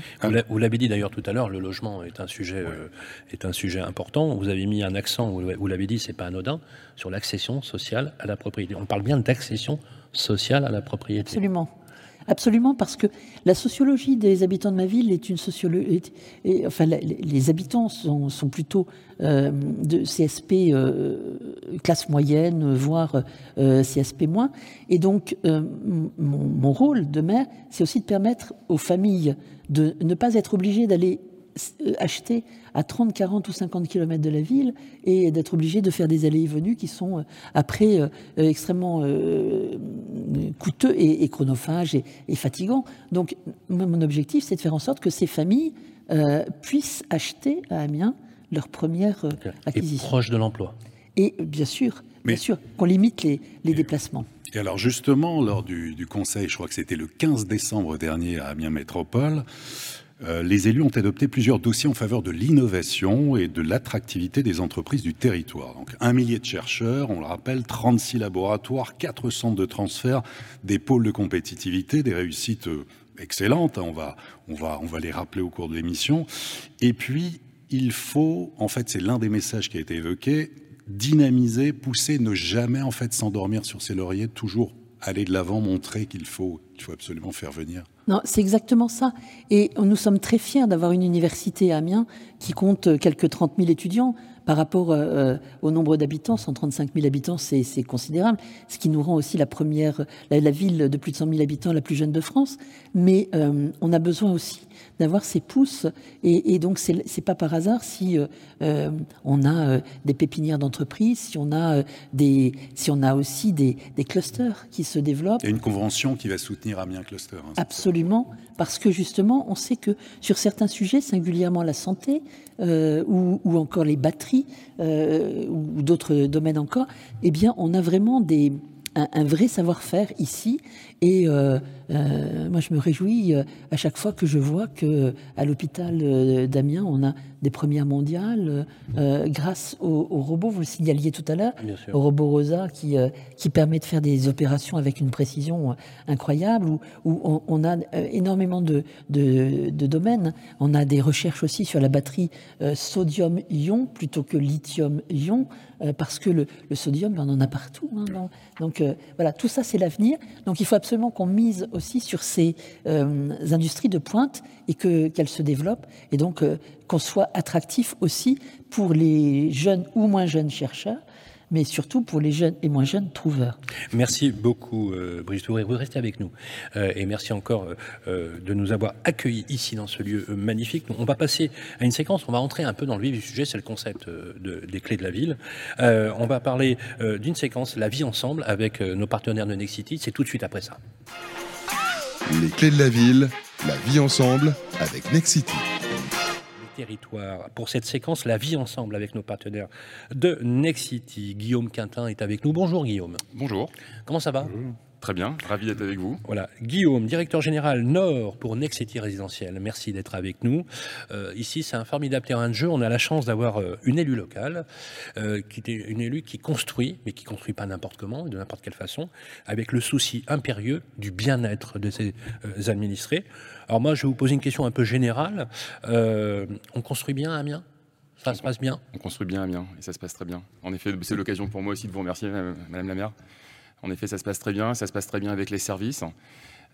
Vous l'avez dit d'ailleurs tout à l'heure, le logement est un sujet euh, est un sujet important. Vous avez mis un accent, vous l'avez dit, c'est pas anodin, sur l'accession sociale à la propriété. On parle bien d'accession sociale à la propriété. Absolument. Absolument, parce que la sociologie des habitants de ma ville est une sociologie. Enfin, les habitants sont, plutôt euh, de CSP euh, classe moyenne, voire euh, CSP moins. Et donc, mon, rôle de maire, c'est aussi de permettre aux familles de ne pas être obligées d'aller acheter à 30, 40 ou 50 km de la ville et d'être obligé de faire des allées et venues qui sont euh, après euh, extrêmement coûteux et, chronophages et, fatigants. Donc, mon objectif, c'est de faire en sorte que ces familles puissent acheter à Amiens leur première acquisition. Et proche de l'emploi. Et bien sûr, bien sûr, qu'on limite les, déplacements. Et alors justement, lors du, du, conseil, je crois que c'était le 15 décembre dernier à Amiens Métropole, euh, les élus ont adopté plusieurs dossiers en faveur de l'innovation et de l'attractivité des entreprises du territoire. Donc un millier de chercheurs, on le rappelle, 36 laboratoires, 4 centres de transfert, des pôles de compétitivité, des réussites euh, excellentes. Hein, on va, on va, on va les rappeler au cours de l'émission. Et puis il faut, en fait, c'est l'un des messages qui a été évoqué, dynamiser, pousser, ne jamais en fait s'endormir sur ses lauriers, toujours aller de l'avant, montrer qu'il faut, qu'il faut absolument faire venir non, c'est exactement ça. Et nous sommes très fiers d'avoir une université à Amiens qui compte quelques 30 000 étudiants. Par rapport euh, euh, au nombre d'habitants, 135 000 habitants, c'est considérable, ce qui nous rend aussi la première, ville de plus de 100 000 habitants la plus jeune de France. Mais euh, on a besoin aussi d'avoir ces pousses. Et, donc, c'est pas par hasard si euh, euh, on a euh, des pépinières d'entreprise, si on a des, si on a aussi des, clusters qui se développent. Il y a une convention qui va soutenir Amiens Cluster. Hein, Absolument, parce que justement, on sait que sur certains sujets, singulièrement la santé ou, ou, encore les batteries ou d'autres domaines encore, eh bien, on a vraiment des un, vrai savoir-faire ici. Et euh, euh, moi, je me réjouis euh, à chaque fois que je vois que à l'hôpital d'Amiens, on a des premières mondiales grâce au, robot. Vous le signaliez tout à l'heure, au robot Rosa qui qui permet de faire des opérations avec une précision incroyable. Où, où on, a énormément de, de, domaines. On a des recherches aussi sur la batterie sodium-ion plutôt que lithium-ion parce que le, sodium, ben, on en a partout. Hein, donc voilà, tout ça, c'est l'avenir. Donc il faut absolument qu'on mise aussi sur ces euh, industries de pointe et qu'elles se développent, et donc euh, qu'on soit attractif aussi pour les jeunes ou moins jeunes chercheurs mais surtout pour les jeunes et moins jeunes trouveurs. Merci beaucoup, euh, Brigitte Touré. Vous restez avec nous. Euh, et merci encore de nous avoir accueillis ici dans ce lieu magnifique. On va passer à une séquence, on va entrer un peu dans le vif du sujet, c'est le concept des clés de la ville. on va parler d'une séquence, la vie ensemble, avec nos partenaires de Nexity. C'est tout de suite après ça. Les clés de la ville, la vie ensemble avec Nexity territoire. Pour cette séquence, la vie ensemble avec nos partenaires de Nexity. Guillaume Quintin est avec nous. Bonjour Guillaume. Bonjour. Comment ça va? Très bien, ravi d'être avec vous. Voilà, Guillaume, directeur général Nord pour Next City Résidentiel. Merci d'être avec nous. Euh, ici, c'est un formidable terrain de jeu. On a la chance d'avoir euh, une élue locale, euh, qui est une élue qui construit, mais qui construit pas n'importe comment, de n'importe quelle façon, avec le souci impérieux du bien-être de ses euh, administrés. Alors moi, je vais vous poser une question un peu générale. On construit bien à Amiens? Ça se passe bien? On construit bien Amiens et ça se passe très bien. En effet, c'est l'occasion pour moi aussi de vous remercier, Madame la maire. En effet, ça se passe très bien. Ça se passe très bien avec les services.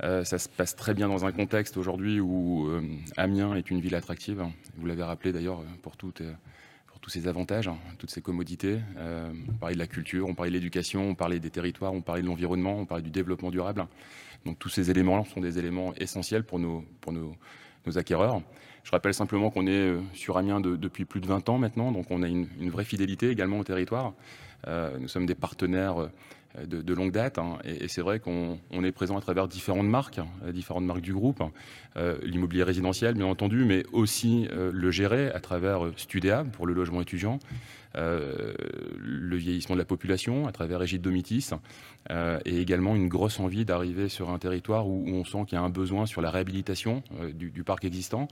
Euh, ça se passe très bien dans un contexte aujourd'hui où euh, Amiens est une ville attractive. Vous l'avez rappelé d'ailleurs euh, pour, pour tous ses avantages, hein, toutes ses commodités. On parlait de la culture, on parlait de l'éducation, on parlait des territoires, on parlait de l'environnement, on parlait du développement durable. Donc tous ces éléments sont des éléments essentiels pour nos, pour nos, nos acquéreurs. Je rappelle simplement qu'on est sur Amiens de- depuis plus de 20 ans maintenant, donc on a une, vraie fidélité également au territoire. Nous sommes des partenaires de, longue date, hein, et, c'est vrai qu'on on est présent à travers différentes marques, hein, différentes marques du groupe, Euh, l'immobilier résidentiel bien entendu, mais aussi euh, le gérer à travers euh, Studéa pour le logement étudiant, le vieillissement de la population à travers Égide Domitis, euh, et également une grosse envie d'arriver sur un territoire où, où on sent qu'il y a un besoin sur la réhabilitation euh, du, du parc existant.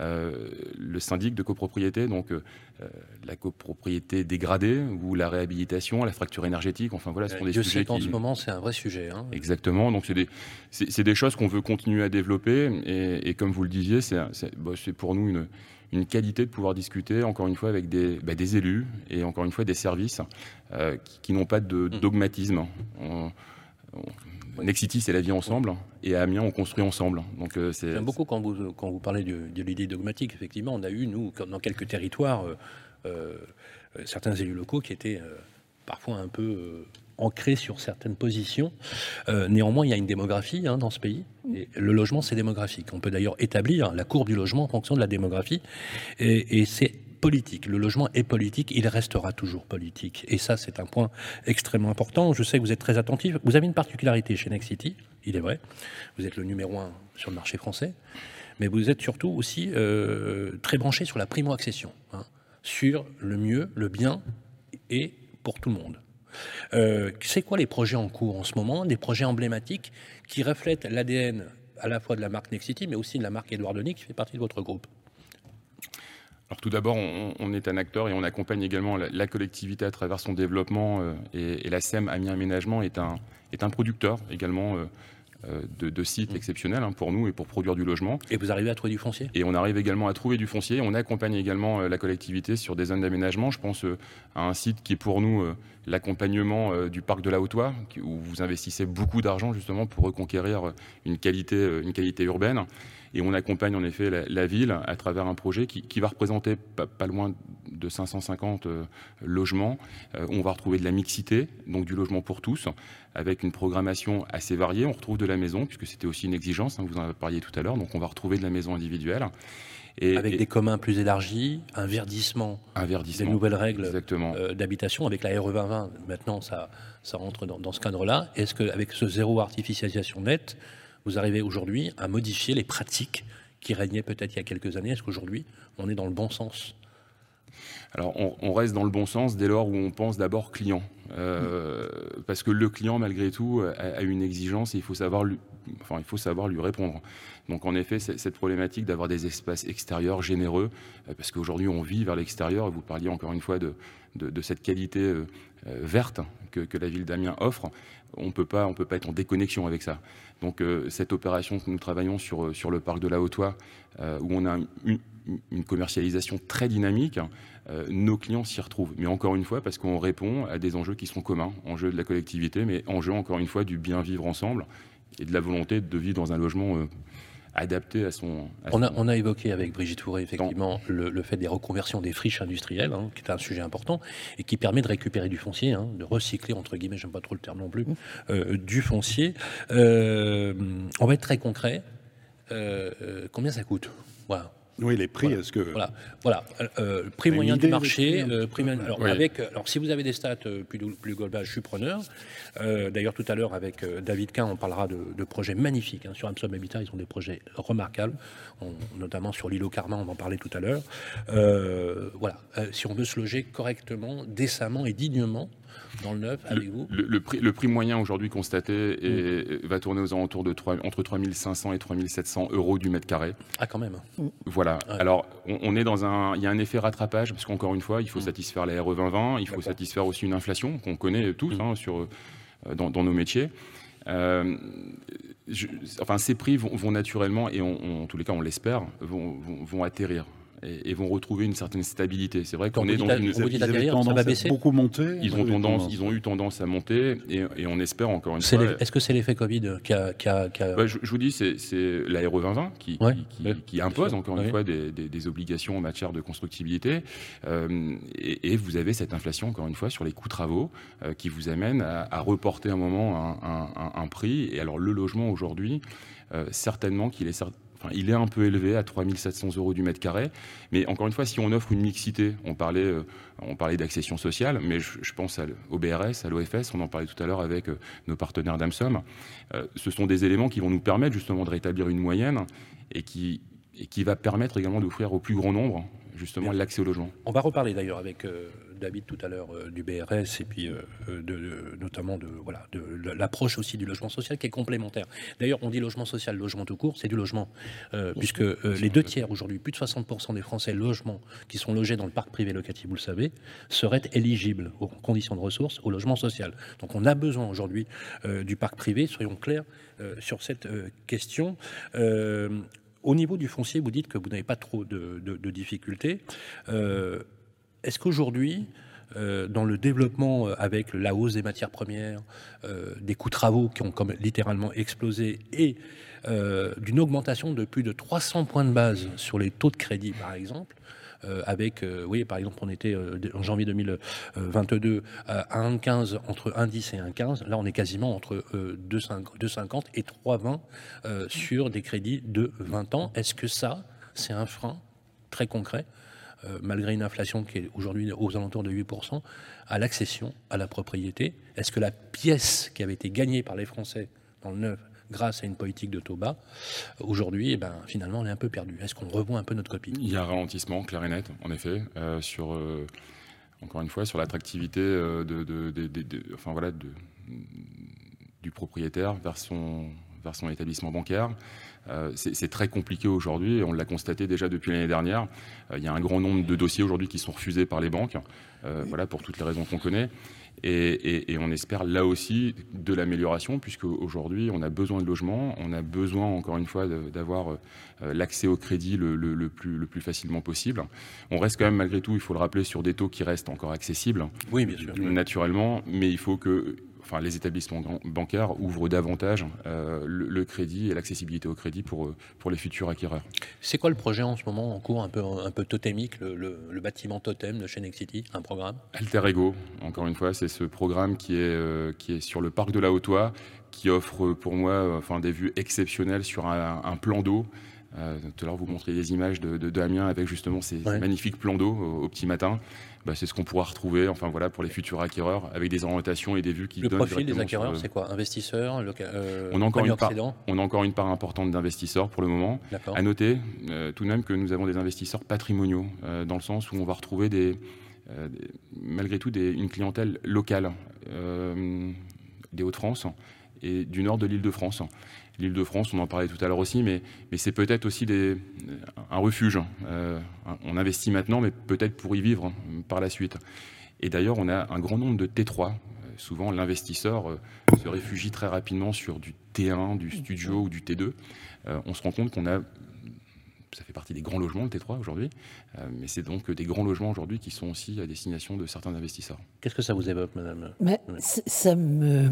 Euh, le syndic de copropriété, donc euh, euh, la copropriété dégradée ou la réhabilitation, la fracture énergétique, enfin voilà, ce sont des Dieu sujets qui... ce moment, c'est un vrai sujet. hein. Exactement. Donc c'est des c'est c'est des choses qu'on veut continuer à développer et, et comme vous le disiez, c'est c'est bah, c'est pour nous une une qualité de pouvoir discuter encore une fois avec des bah, des élus et encore une fois des services euh, qui, qui n'ont pas de Mm. dogmatisme. On, on- Nexity, c'est la vie ensemble, et à Amiens, on construit ensemble. Donc euh, c'est J'aime beaucoup quand vous, quand vous parlez de, de l'idée dogmatique. Effectivement, on a eu, nous, dans quelques territoires, euh, certains élus locaux qui étaient parfois un peu ancrés sur certaines positions. Euh, néanmoins, il y a une démographie hein, dans ce pays. Le logement, c'est démographique. On peut d'ailleurs établir la courbe du logement en fonction de la démographie. Et, et c'est politique. Le logement est politique, il restera toujours politique. Et ça, c'est un point extrêmement important. Je sais que vous êtes très attentif. Vous avez une particularité chez Next City, il est vrai. Vous êtes le numéro un sur le marché français. Mais vous êtes surtout aussi euh, très branché sur la primo-accession, hein, sur le mieux, le bien et pour tout le monde. Euh, c'est quoi les projets en cours en ce moment, des projets emblématiques qui reflètent l'ADN à la fois de la marque Nexity, mais aussi de la marque Édouard Denis, qui fait partie de votre groupe. Alors tout d'abord, on, est un acteur et on accompagne également la, collectivité à travers son développement euh, et, la SEM Amiens Aménagement est un, est un producteur également euh, de, de sites exceptionnels hein, pour nous et pour produire du logement. Et vous arrivez à trouver du foncier? Et on arrive également à trouver du foncier. On accompagne également euh, la collectivité sur des zones d'aménagement. Je pense euh, à un site qui est pour nous euh, l'accompagnement euh, du parc de la Haute-Oie, où vous investissez beaucoup d'argent justement pour reconquérir euh, une qualité, euh, une qualité urbaine. Et on accompagne en effet la, la ville à travers un projet qui, qui va représenter pas, pas loin de 550 euh, logements. Euh, on va retrouver de la mixité, donc du logement pour tous, avec une programmation assez variée. On retrouve de la maison, puisque c'était aussi une exigence, hein, vous en parliez tout à l'heure. Donc on va retrouver de la maison individuelle. Et, Avec et des communs plus élargis, un verdissement, un des verdissement. nouvelles règles euh, d'habitation avec la RE 2020. Maintenant, ça, ça rentre dans, dans ce cadre-là. Est-ce qu'avec ce zéro artificialisation nette, vous arrivez aujourd'hui à modifier les pratiques qui régnaient peut-être il y a quelques années Est-ce qu'aujourd'hui, on est dans le bon sens? Alors, on, reste dans le bon sens dès lors où on pense d'abord client. Euh, Parce que le client, malgré tout, a, une exigence et il faut savoir lui, enfin, il faut savoir lui répondre. Donc, en effet, cette problématique d'avoir des espaces extérieurs généreux, euh, parce qu'aujourd'hui, on vit vers l'extérieur, vous parliez encore une fois de, cette qualité euh, verte que, que la ville d'Amiens offre, on on peut pas être en déconnexion avec ça. Donc, euh, cette opération que nous travaillons sur, sur le parc de la Haute-Oie, euh, où on a une, commercialisation très dynamique, euh, nos clients s'y retrouvent. Mais encore une fois, parce qu'on répond à des enjeux qui sont communs, enjeux de la collectivité, mais enjeux encore une fois du bien vivre ensemble et de la volonté de vivre dans un logement euh, adapté à son. à on a, son- on a évoqué avec Brigitte Fourré, effectivement, le, le fait des reconversions des friches industrielles, hein, qui est un sujet important, et qui permet de récupérer du foncier, hein, de recycler, entre guillemets, j'aime pas trop le terme non plus, euh, du foncier. Euh, on va être très concret. Euh, combien ça coûte? Voilà. Oui, les prix, Voilà. est-ce que... Voilà, voilà. Euh, euh, prix Une moyen idée du marché. prix, euh, prix moyen- alors, Oui. avec, euh, alors, si vous avez des stats euh, plus, plus globales, je suis preneur. Euh, D'ailleurs, tout à l'heure, avec euh, David Quin, on parlera de, de projets magnifiques. hein. Sur Amsom Habitat, ils ont des projets remarquables, On- notamment sur l'îlot Carmin, on va en parler tout à l'heure. Euh, voilà. Euh, si on veut se loger correctement, décemment et dignement, dans le neuf avec vous le, prix, le prix moyen aujourd'hui constaté mm. va tourner aux alentours de 3, entre 3500 et 3700 euros du mètre carré. Ah, quand même. Mm. Voilà. Alors, on, est dans un. Il y a un effet rattrapage, parce qu'encore une fois, il faut mm. satisfaire les RE 2020, il faut satisfaire aussi une inflation qu'on connaît tous hein, sur, euh, dans, nos métiers. Euh, enfin, ces prix vont, naturellement, et en tous les cas, on l'espère, vont, vont, atterrir et, vont retrouver une certaine stabilité. C'est vrai qu'on est dans une. Ils va baisser beaucoup monté. Ils ont tendance, ils ont eu tendance à monter et, on espère encore une fois. Est-ce que c'est l'effet Covid qui a. Je, vous dis, c'est la 2020 qui, qui, impose encore une fois des, obligations en matière de constructibilité. Euh, et, vous avez cette inflation encore une fois sur les coûts travaux euh, qui vous amène à, reporter un moment un, prix. Et alors le logement aujourd'hui, euh, certainement qu'il est il est un peu élevé à 3700 euros du mètre carré. Mais encore une fois, si on offre une mixité, on parlait, euh, on parlait d'accession sociale, mais je, pense au BRS, à l'OFS, on en parlait tout à l'heure avec euh, nos partenaires d'Amsom. Euh, ce sont des éléments qui vont nous permettre justement de rétablir une moyenne et qui, et qui va permettre également d'offrir au plus grand nombre justement l'accès au logement. On va reparler d'ailleurs avec David tout à l'heure euh, du BRS et puis euh, euh, de, notamment de voilà de, l'approche aussi du logement social qui est complémentaire. D'ailleurs, on dit logement social, logement tout court, c'est du logement, puisque les deux tiers aujourd'hui, plus de 60% des Français logements qui sont logés dans le parc privé locatif, vous le savez, seraient éligibles aux conditions de ressources au logement social. Donc on a besoin aujourd'hui du parc privé, soyons clairs sur cette question. Au niveau du foncier, vous dites que vous n'avez pas trop de, difficultés. Est-ce qu'aujourd'hui, euh, dans le développement euh, avec la hausse des matières premières, euh, des coûts de travaux qui ont littéralement explosé et d'une augmentation de plus de 300 points de base sur les taux de crédit, par exemple, avec, oui, par exemple, on était en janvier 2022 à 1,15 entre 1,10 et 1,15. Là, on est quasiment entre 2,50 et 3,20 sur des crédits de 20 ans. Est-ce que ça, c'est un frein très concret euh, malgré une inflation qui est aujourd'hui aux alentours de 8%, à l'accession à la propriété? Est-ce que la pièce qui avait été gagnée par les Français dans le neuf grâce à une politique de taux bas, aujourd'hui, eh ben, finalement, on est un peu perdu. Est-ce qu'on revoit un peu notre copie? Il y a un ralentissement clair et net, en effet, euh, sur, euh, encore une fois, sur l'attractivité voilà, du propriétaire vers son établissement bancaire. Euh, c'est très compliqué aujourd'hui, on l'a constaté déjà depuis l'année dernière. Euh, il y a un grand nombre de dossiers aujourd'hui qui sont refusés par les banques, euh, voilà, pour toutes les raisons qu'on connaît. Et, on espère là aussi de l'amélioration, puisque aujourd'hui on a besoin de logements, on a besoin encore une fois d'avoir l'accès au crédit le, plus, le plus facilement possible. On reste quand même malgré tout, il faut le rappeler, sur des taux qui restent encore accessibles. Oui, bien sûr. Naturellement, mais il faut que enfin, les établissements bancaires ouvrent davantage euh, le, crédit et l'accessibilité au crédit pour, euh, pour les futurs acquéreurs. C'est quoi le projet en ce moment en cours, un peu, un peu totémique, le, bâtiment totem de chez Nexity, un programme? Alter Ego, encore une fois, c'est ce programme qui est, euh, qui est sur le parc de la Haute-Oie, qui offre pour moi enfin, des vues exceptionnelles sur un, plan d'eau. tout à l'heure, vous montriez des images de, de, Damien avec justement ces, magnifiques plans d'eau au, petit matin. Bah, c'est ce qu'on pourra retrouver enfin, voilà, pour les futurs acquéreurs avec des orientations et des vues qui le profil des acquéreurs, c'est quoi? Investisseurs euh, on, a encore une part, on a encore une part importante d'investisseurs pour le moment. À noter euh, tout de même que nous avons des investisseurs patrimoniaux, euh, dans le sens où on va retrouver des, malgré tout des, une clientèle locale des Hauts-de-France et du nord de l'île de France l'île de France, on en parlait tout à l'heure aussi, mais, mais c'est peut-être aussi des, un refuge. Euh, on investit maintenant, mais peut-être pour y vivre par la suite. Et d'ailleurs, on a un grand nombre de T3. Euh, souvent, l'investisseur euh, se réfugie très rapidement sur du T1, du studio ou du T2. on se rend compte qu'on a ça fait partie des grands logements, le T3 aujourd'hui, mais c'est donc des grands logements aujourd'hui qui sont aussi à destination de certains investisseurs. Qu'est-ce que ça vous évoque, madame? Ça me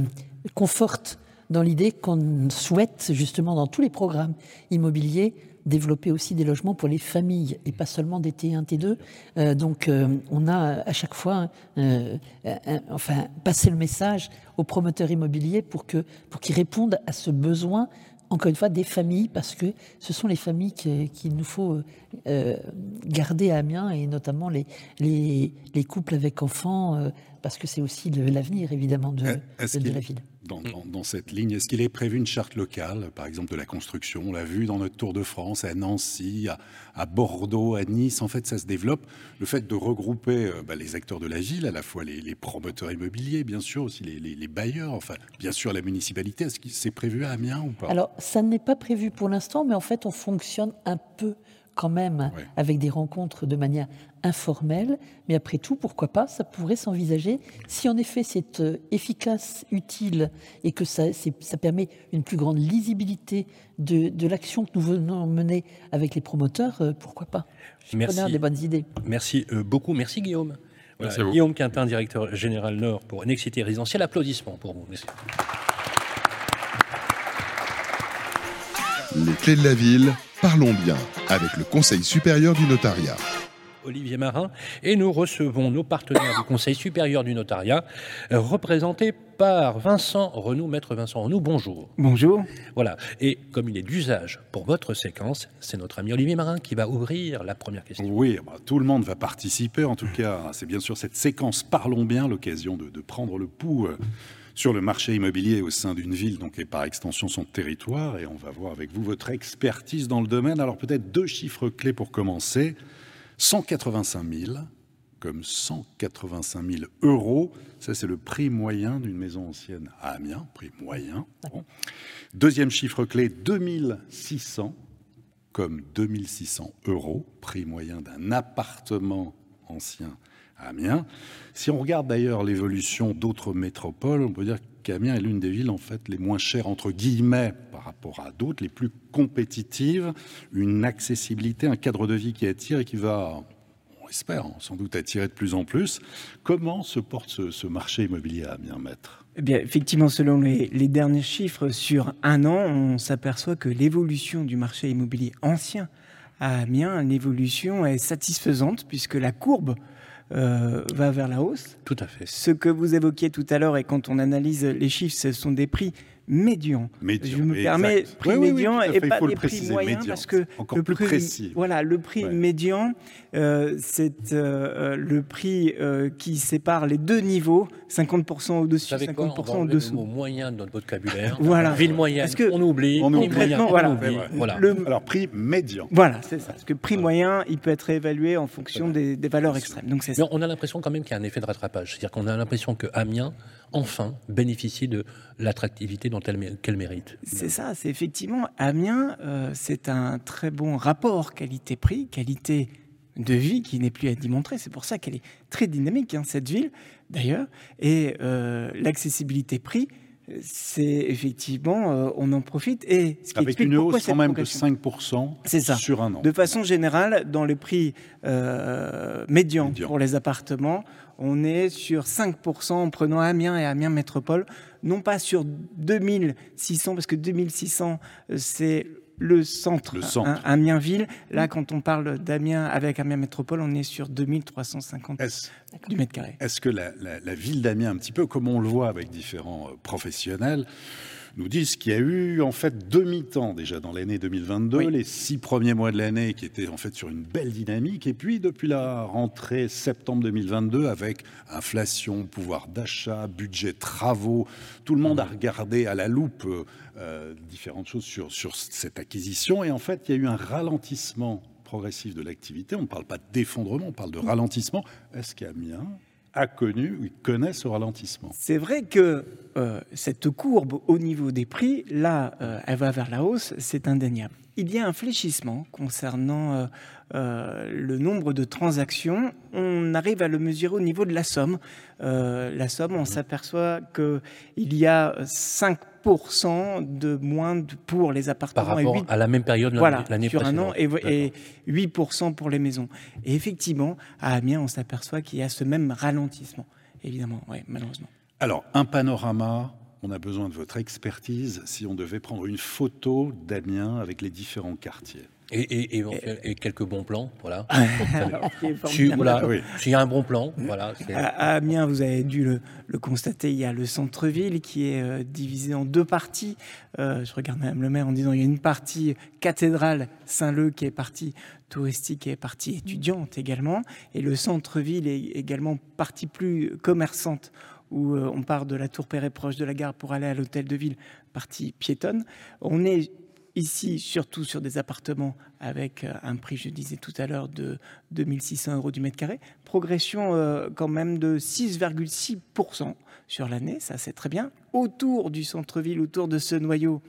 conforte dans l'idée qu'on souhaite justement dans tous les programmes immobiliers développer aussi des logements pour les familles et pas seulement des T1, T2. Euh, donc euh, on a à chaque fois euh, enfin passé le message aux promoteurs immobiliers pour que pour qu'ils répondent à ce besoin encore une fois, des familles, parce que ce sont les familles qu'il nous faut garder à Amiens, et notamment les, les, les couples avec enfants, parce que c'est aussi l'avenir, évidemment, de, de la ville. Dans, dans, cette ligne, est-ce qu'il est prévu une charte locale, par exemple de la construction? On l'a vu dans notre Tour de France, à Nancy, à, Bordeaux, à Nice, en fait, ça se développe. Le fait de regrouper euh, bah, les acteurs de la ville, à la fois les, promoteurs immobiliers, bien sûr, aussi les, les, bailleurs, enfin, bien sûr, la municipalité, est-ce que c'est prévu à Amiens ou pas? Alors, ça n'est pas prévu pour l'instant, mais en fait, on fonctionne un peu quand même avec des rencontres de manière informelle. Mais après tout, pourquoi pas Ça pourrait s'envisager si en effet c'est euh, efficace, utile et que ça, ça, permet une plus grande lisibilité de, l'action que nous venons mener avec les promoteurs. Euh, pourquoi pas Je suis Merci. des bonnes idées. Merci euh, beaucoup. Merci Guillaume. Guillaume Quintin, directeur général Nord pour Nexité Résidentielle. Applaudissements pour vous. Merci. Les clés de la ville Parlons bien avec le Conseil supérieur du notariat. Olivier Marin, et nous recevons nos partenaires du Conseil supérieur du notariat, représentés par Vincent Renou, maître Vincent Renou. Bonjour. Bonjour. Voilà. Et comme il est d'usage pour votre séquence, c'est notre ami Olivier Marin qui va ouvrir la première question. Oui, bah, tout le monde va participer. En tout cas, c'est bien sûr cette séquence Parlons bien, l'occasion de, prendre le pouls. Euh, sur le marché immobilier au sein d'une ville, donc et par extension son territoire. Et on va voir avec vous votre expertise dans le domaine. Alors peut-être deux chiffres clés pour commencer. 185 000, comme 185 000 euros. Ça, c'est le prix moyen d'une maison ancienne à Amiens, prix moyen. Deuxième chiffre clé, 2600, comme 2600 euros, prix moyen d'un appartement ancien Amiens. Si on regarde d'ailleurs l'évolution d'autres métropoles, on peut dire qu'Amiens est l'une des villes en fait les moins chères entre guillemets par rapport à d'autres, les plus compétitives, une accessibilité, un cadre de vie qui attire et qui va on espère sans doute attirer de plus en plus. Comment se porte ce, marché immobilier à Amiens, maître? Eh bien, effectivement, selon les, les, derniers chiffres, sur un an, on s'aperçoit que l'évolution du marché immobilier ancien à Amiens, l'évolution est satisfaisante puisque la courbe euh, va vers la hausse. Tout à fait. Ce que vous évoquiez tout à l'heure, et quand on analyse les chiffres, ce sont des prix médians. Médian, Je me permets, prix médian et pas des prix moyens parce que Encore le plus prix, précis. Voilà, le prix médian, euh, c'est euh, le prix euh, qui sépare les deux niveaux, 50% au-dessus, 50% au-dessous. Le mot moyen dans notre vocabulaire. voilà. Ville moyenne, que, on oublie. On oublie. Moyen, voilà. On oublie. voilà. Le, Alors prix médian. Voilà, c'est ça. Parce que prix moyen, il peut être évalué en fonction des, des, valeurs extrêmes. Donc c'est On a l'impression quand même qu'il y a un effet de rattrapage. C'est-à-dire qu'on a l'impression que Amiens enfin bénéficie de l'attractivité dont elle, qu'elle mérite. C'est ça, c'est effectivement Amiens, euh, c'est un très bon rapport qualité-prix, qualité de vie qui n'est plus à démontrer. C'est pour ça qu'elle est très dynamique, hein, cette ville, d'ailleurs. Et euh, l'accessibilité prix, c'est effectivement, euh, on en profite. Et ce qui Avec une hausse quand même de 5% ça. sur un an. De façon générale, dans le prix euh, médian, pour les appartements, on est sur 5% en prenant Amiens et Amiens Métropole, non pas sur 2600, parce que 2600, euh, c'est le centre, le centre. Amiens-Ville. Là, quand on parle d'Amiens avec Amiens Métropole, on est sur 2350 du mètre carré. Est-ce que la, la ville d'Amiens, un petit peu comme on le voit avec différents euh, professionnels, nous disent qu'il y a eu en fait demi-temps déjà dans l'année 2022, les six premiers mois de l'année qui étaient en fait sur une belle dynamique, et puis depuis la rentrée septembre 2022 avec inflation, pouvoir d'achat, budget travaux, tout le monde a regardé à la loupe euh, différentes choses sur, sur cette acquisition, et en fait il y a eu un ralentissement progressif de l'activité. On ne parle pas d'effondrement, on parle de ralentissement. Est-ce qu'il y a bien a connu ou connaît ce ralentissement. C'est vrai que euh, cette courbe au niveau des prix, là, euh, elle va vers la hausse, c'est indéniable. Il y a un fléchissement concernant euh, le nombre de transactions. On arrive à le mesurer au niveau de la somme. la somme, on s'aperçoit qu'il y a 5 de moins pour les appartements. Par rapport à la même période l'année voilà, sur un an, et, 8% pour les maisons. Et effectivement, à Amiens, on s'aperçoit qu'il y a ce même ralentissement, évidemment, ouais, malheureusement. Alors, un panorama on a besoin de votre expertise si on devait prendre une photo d'Amiens avec les différents quartiers. Et, et, quelques bons plans, voilà. si, voilà y a un bon plan, voilà. À, Amiens, vous avez dû le, constater, il y a le centre-ville qui est euh, divisé en deux parties. Euh, je regarde Madame le maire en disant il y a une partie cathédrale Saint-Leu qui est partie touristique et partie étudiante également, et le centre-ville est également partie plus commerçante où euh, on part de la Tour Perret proche de la gare pour aller à l'hôtel de ville, partie piétonne. On est ici surtout sur des appartements avec euh, un prix, je disais tout à l'heure, de 2600 euros du mètre carré. Progression euh, quand même de 6,6% sur l'année, ça c'est très bien. Autour du centre-ville, autour de ce noyau,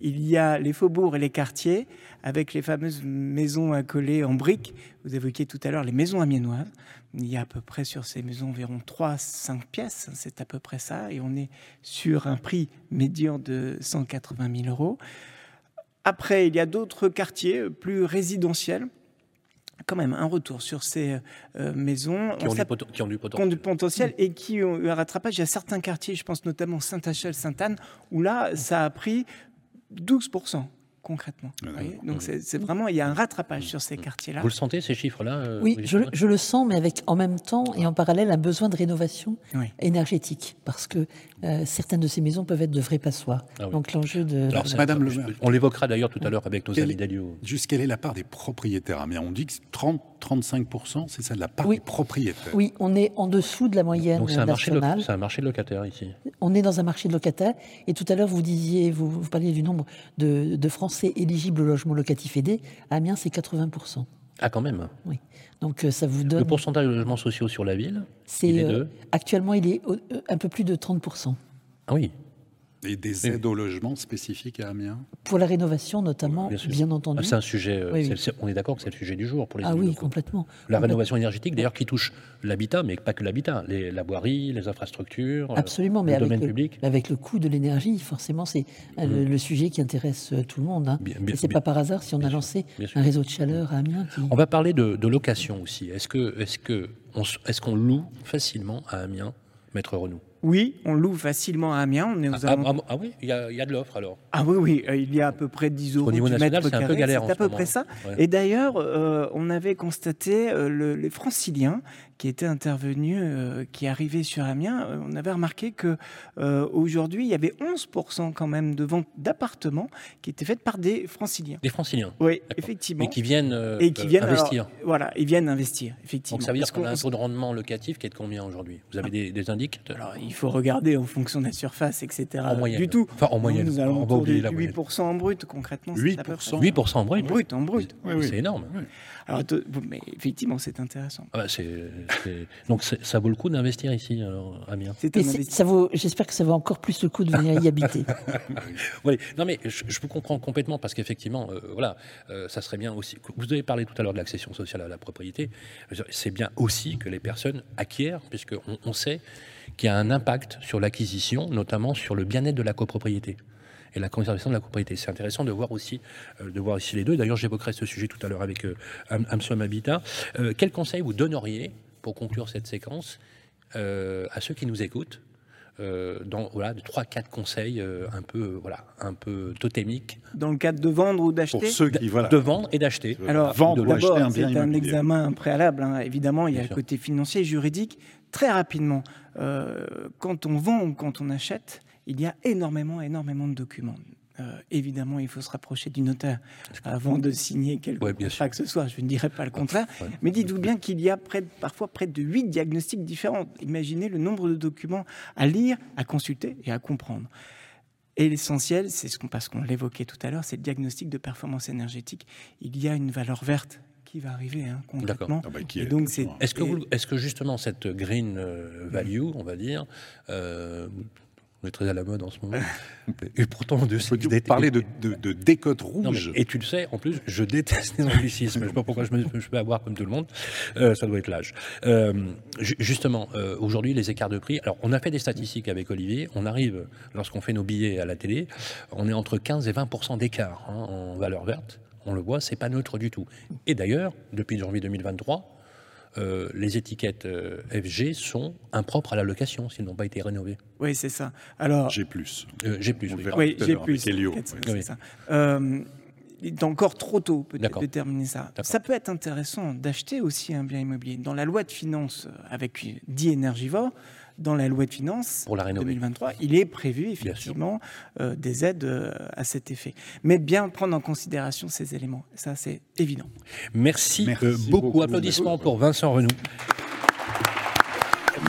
il y a les faubourgs et les quartiers avec les fameuses maisons accolées en briques. Vous évoquiez tout à l'heure les maisons amiénoises. Il y a à peu près sur ces maisons environ 3-5 pièces, c'est à peu près ça, et on est sur un prix médian de 180 000 euros. Après, il y a d'autres quartiers euh, plus résidentiels quand même un retour sur ces euh, maisons qui ont, du, potentiel. et qui ont eu un rattrapage. Il y a certains quartiers, je pense notamment Saint-Achel, Sainte-Anne, où là, ça a pris 12% concrètement. Donc c'est vraiment, il y a un rattrapage sur ces quartiers-là. Vous le sentez, ces chiffres-là euh, Oui, je, le sens, mais avec en même temps et en parallèle un besoin de rénovation énergétique, parce que euh, certaines de ces maisons peuvent être de vrais passoires. Ah Donc l'enjeu de... Alors, Madame le On l'évoquera d'ailleurs tout à l'heure avec nos amis d'Alio. Juste quelle est la part des propriétaires? Mais on dit que 30-35%, c'est ça, de la part des propriétaires. Oui, on est en dessous de la moyenne Donc c'est un, nationale. C'est un marché de locataires ici. On est dans un marché de locataires. Et tout à l'heure, vous disiez, vous, vous parliez du nombre de, de Français c'est éligible au logement locatif aidé. À Amiens, c'est 80%. Ah, quand même Oui. Donc euh, ça vous donne. Le pourcentage de logements sociaux sur la ville C'est euh, actuellement il est euh, un peu plus de 30%. Ah oui. Et des aides au logement spécifiques à Amiens Pour la rénovation notamment, bien, entendu. Ah, c'est un sujet, euh, on est d'accord que c'est le sujet du jour pour les Ah oui, complètement. La rénovation énergétique, d'ailleurs, qui touche l'habitat, mais pas que l'habitat, la voirie, les infrastructures, euh, Absolument, mais le avec domaine le, public. Avec le coût de l'énergie, forcément, c'est euh, mmh. le, sujet qui intéresse tout le monde. Hein. Et c'est pas par hasard si on a lancé un réseau de chaleur à Amiens. On va parler de, location aussi. Est-ce que, est-ce que, est-ce qu'on loue facilement à Amiens, Maître Renaud? Oui, on loue facilement à Amiens. On est ah, ah, ah, oui, il y, a, de l'offre alors. Ah oui, oui, euh, il y a à peu près 10 euros Au niveau national, c'est un peu galère. C'est à peu près ça. Et d'ailleurs, euh, on avait constaté euh, les franciliens qui était intervenu, euh, qui arrivait sur Amiens, euh, on avait remarqué que euh, aujourd'hui il y avait 11% quand même de ventes d'appartements qui étaient faites par des franciliens. Des franciliens. Oui, effectivement. Et qui viennent, et qui viennent investir. voilà, ils viennent investir, effectivement. Donc ça veut dire qu'on a un taux de rendement locatif qui est de combien aujourd'hui? Vous avez des, des indicateurs? Alors il faut regarder en fonction de la surface, etc. En moyenne. Du tout. Enfin en moyenne. Nous allons autour de 8% en brut concrètement. 8%. 8% en brut. En brut, en brut. C'est énorme. Alors, mais effectivement, c'est intéressant. Ah bah, donc ça vaut le coup d'investir ici, alors, Amiens. Ça vaut. J'espère que ça vaut encore plus le coup de venir y habiter. oui, non mais je, vous comprends complètement parce qu'effectivement, euh, voilà, euh, ça serait bien aussi. Vous avez parlé tout à l'heure de l'accession sociale à la propriété. C'est bien aussi que les personnes acquièrent, puisqu'on on sait qu'il y a un impact sur l'acquisition, notamment sur le bien-être de la copropriété et la conservation de la propriété. C'est intéressant de voir aussi, euh, de voir ici les deux. D'ailleurs, j'évoquerai ce sujet tout à l'heure avec euh, Amsoam Habitat. Euh, quel conseil vous donneriez pour conclure cette séquence à ceux qui nous écoutent dans voilà trois quatre conseils un peu voilà un peu totémiques dans le cadre de vendre ou d'acheter pour ceux qui voilà de vendre et d'acheter alors vendre d'abord c'est un examen préalable hein. évidemment il y a le côté financier et juridique très rapidement quand on vend ou quand on achète il y a énormément, énormément de documents. Euh, évidemment, il faut se rapprocher du notaire avant de signer quelque ouais, contrat que ce soit. Je ne dirais pas le contraire. Mais dites-vous bien qu'il y a près parfois près de huit diagnostics différents. Imaginez le nombre de documents à lire, à consulter et à comprendre. Et l'essentiel, c'est ce qu'on, parce qu'on l'évoquait tout à l'heure, c'est le diagnostic de performance énergétique. Il y a une valeur verte qui va arriver hein, concrètement. Ah bah, donc c'est, est-ce que, est-ce que justement cette green euh, value, on va dire, euh, on est très à la mode en ce moment. et pourtant, de, tu parler de, de, décote rouge. et tu le sais, en plus, je déteste les anglicismes. je ne sais pas pourquoi je me, je peux avoir comme tout le monde. Euh, ça doit être l'âge. Euh, justement, euh, aujourd'hui, les écarts de prix. Alors, on a fait des statistiques avec Olivier. On arrive, lorsqu'on fait nos billets à la télé, on est entre 15 et 20% d'écart hein, en valeur verte. On le voit, c'est pas neutre du tout. Et d'ailleurs, depuis janvier 2023, euh, les étiquettes euh, FG sont impropres à la location s'ils n'ont pas été rénovés. Oui, c'est ça. Alors, G+. plus. Euh, G+, oui, On oui, à j'ai plus. avec Elio. ça. Euh, il est encore trop tôt peut-être D'accord. de terminer ça. Ça peut être intéressant d'acheter aussi un bien immobilier. Dans la loi de finances euh, avec dit énergivore, dans la loi de finances Pour la rénover. 2023, il est prévu effectivement euh, des aides euh, à cet effet. Mais bien prendre en considération ces éléments. Ça, c'est évident. Merci, Merci euh, beaucoup. beaucoup. Applaudissements pour Vincent Renou.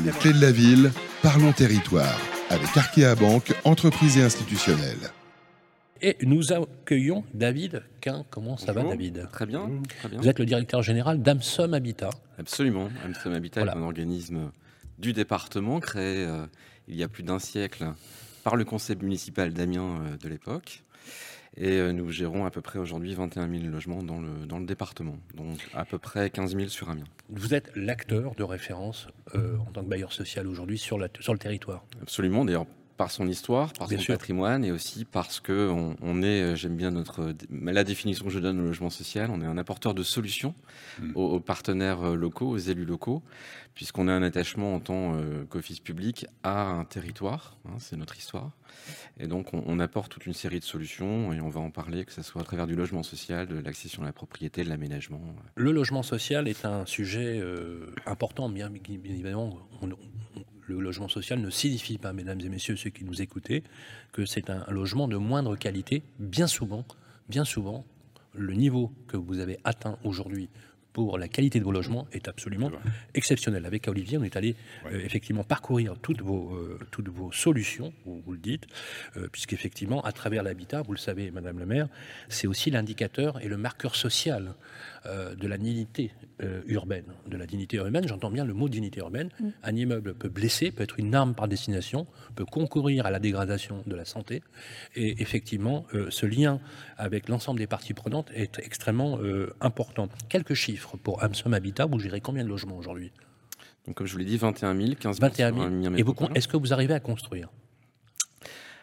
Les clés de la ville, parlons territoire. Avec Arkea Banque, entreprise et institutionnelle. Et nous accueillons David Quin. Comment ça va. David Très bien, très bien. Vous êtes le directeur général d'Amsom Habitat. Absolument. Amsterdam Habitat Voilà. est un organisme du département créé euh, il y a plus d'un siècle par le conseil municipal d'Amiens euh, de l'époque. Et euh, nous gérons à peu près aujourd'hui 21 000 logements dans le, dans le département, donc à peu près 15 000 sur Amiens. Vous êtes l'acteur de référence en tant que bailleur social aujourd'hui sur, la- sur le territoire. Absolument, d'ailleurs par son histoire, par Bien son sûr. patrimoine et aussi parce que on, on est, euh, j'aime bien notre la définition que je donne au logement social, on est un apporteur de solutions Mm. aux, aux partenaires euh, locaux, aux élus locaux, puisqu'on a un attachement en tant euh, qu'office public à un territoire, hein, c'est notre histoire, et donc on, on apporte toute une série de solutions et on va en parler, que ce soit à travers du logement social, de l'accession à la propriété, de l'aménagement. Le logement social est un sujet euh, important, bien, bien évidemment. on- le logement social ne signifie pas, mesdames et messieurs, ceux qui nous écoutez, que c'est un logement de moindre qualité. Bien souvent, bien souvent, le niveau que vous avez atteint aujourd'hui pour la qualité de vos logements est absolument exceptionnel. Avec Olivier, on est allé Ouais. euh, effectivement parcourir toutes vos, euh, toutes vos solutions, vous, vous le dites, euh, puisqu'effectivement, à travers l'habitat, vous le savez, Madame le maire, c'est aussi l'indicateur et le marqueur social euh, de la dignité euh, urbaine. De la dignité urbaine, j'entends bien le mot dignité urbaine. Un immeuble peut blesser, peut être une arme par destination, peut concourir à la dégradation de la santé. Et effectivement, euh, ce lien avec l'ensemble des parties prenantes est extrêmement euh, important. Quelques chiffres pour Amsom Habitat, vous gérez combien de logements aujourd'hui? Donc comme je vous l'ai dit, 21 000, 15 000 21 sur 000. Amiens Et vous, est-ce que vous arrivez à construire?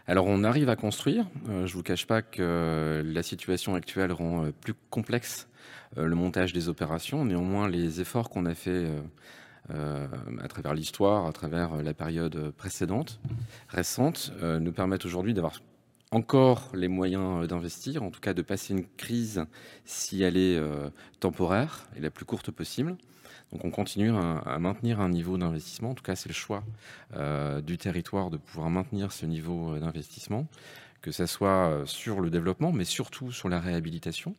Alors on arrive à construire. Euh, je vous cache pas que euh, la situation actuelle rend euh, plus complexe euh, le montage des opérations. Néanmoins, les efforts qu'on a fait euh, euh, à travers l'histoire, à travers euh, la période euh, précédente, récente, euh, nous permettent aujourd'hui d'avoir encore les moyens euh, d'investir, en tout cas de passer une crise si elle est euh, temporaire et la plus courte possible. Donc on continue à, à maintenir un niveau d'investissement, en tout cas c'est le choix euh, du territoire de pouvoir maintenir ce niveau euh, d'investissement, que ce soit euh, sur le développement, mais surtout sur la réhabilitation.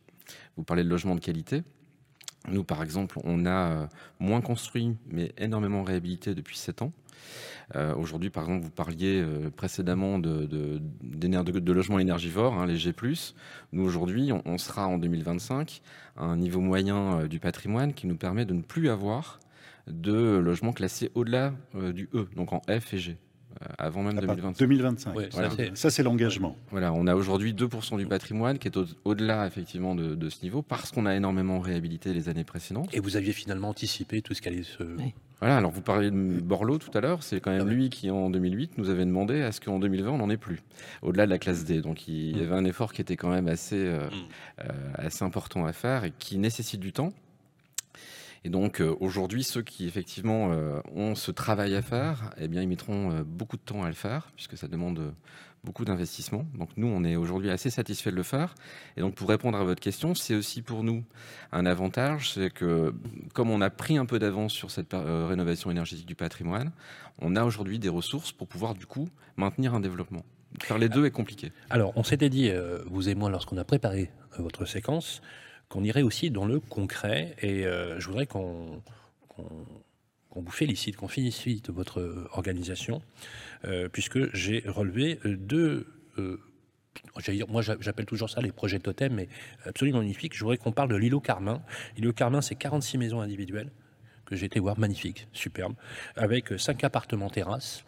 Vous parlez de logement de qualité. Nous, par exemple, on a euh, moins construit, mais énormément réhabilité depuis 7 ans. Euh, Aujourd'hui, par exemple, vous parliez euh, précédemment de, logements énergivores, hein, les G+. Nous, aujourd'hui, on, sera en 2025 à un niveau moyen du patrimoine qui nous permet de ne plus avoir de logements classés au-delà du E, donc en F et G, avant même À part 2025. 2025. Ouais, ça, Voilà. c'est- Ça, c'est l'engagement. Voilà, on a aujourd'hui 2% du patrimoine qui est au- au-delà effectivement de, de ce niveau parce qu'on a énormément réhabilité les années précédentes. Et vous aviez finalement anticipé tout ce qui allait se... Oui. Voilà, alors vous parliez de Borloo tout à l'heure, c'est quand même Ah ouais. lui qui en 2008 nous avait demandé à ce qu'en 2020 on n'en ait plus, au-delà de la classe D. Donc il y Mm. avait un effort qui était quand même assez, euh, Mm. euh, assez important à faire et qui nécessite du temps. Et donc euh, aujourd'hui, ceux qui effectivement euh, ont ce travail à faire, eh bien ils mettront euh, beaucoup de temps à le faire puisque ça demande beaucoup d'investissement. Donc nous, on est aujourd'hui assez satisfait de le faire. Et donc pour répondre à votre question, c'est aussi pour nous un avantage, c'est que comme on a pris un peu d'avance sur cette rénovation énergétique du patrimoine, on a aujourd'hui des ressources pour pouvoir du coup maintenir un développement. Faire les deux est compliqué. Alors, on s'était dit, vous et moi, lorsqu'on a préparé votre séquence, qu'on irait aussi dans le concret. Et euh, je voudrais qu'on vous félicite, qu'on félicite votre organisation, euh, puisque j'ai relevé euh, deux. moi, j'a- j'appelle toujours ça les projets totem, mais absolument magnifiques. Je voudrais qu'on parle de l'îlot Carmin. L'îlot Carmin, c'est 46 maisons individuelles que j'ai été voir, magnifique, superbe, avec euh, cinq appartements terrasses,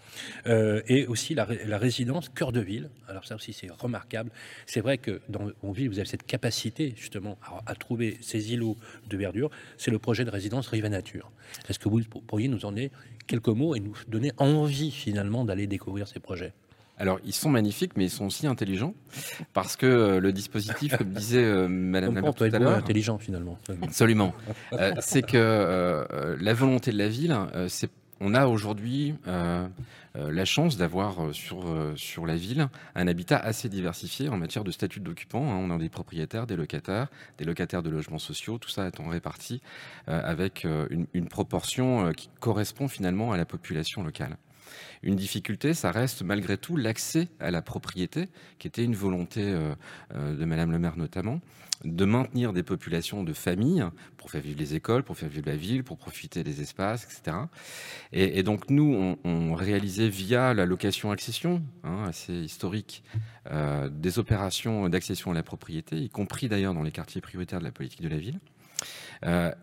euh, et aussi la, ré- la résidence cœur de ville. Alors ça aussi, c'est remarquable. C'est vrai que dans vos villes, vous avez cette capacité justement à, à trouver ces îlots de verdure. C'est le projet de résidence Rive Nature. Est-ce que vous pourriez nous en donner quelques mots et nous donner envie finalement d'aller découvrir ces projets? Alors, ils sont magnifiques, mais ils sont aussi intelligents, parce que euh, le dispositif, comme disait euh, Madame la tout à l'heure, intelligent finalement. Absolument. Euh, c'est que la volonté de la ville, c'est on a aujourd'hui la chance d'avoir sur, sur la ville un habitat assez diversifié en matière de statut d'occupant. Hein. On a des propriétaires, des locataires, des locataires de logements sociaux, tout ça étant réparti avec une, une, proportion qui correspond finalement à la population locale. Une difficulté, ça reste malgré tout l'accès à la propriété, qui était une volonté euh, euh, de Madame le maire notamment, de maintenir des populations de familles pour faire vivre les écoles, pour faire vivre la ville, pour profiter des espaces, etc. Et, donc nous, on, réalisait via la location-accession, hein, assez historique, euh, des opérations d'accession à la propriété, y compris d'ailleurs dans les quartiers prioritaires de la politique de la ville.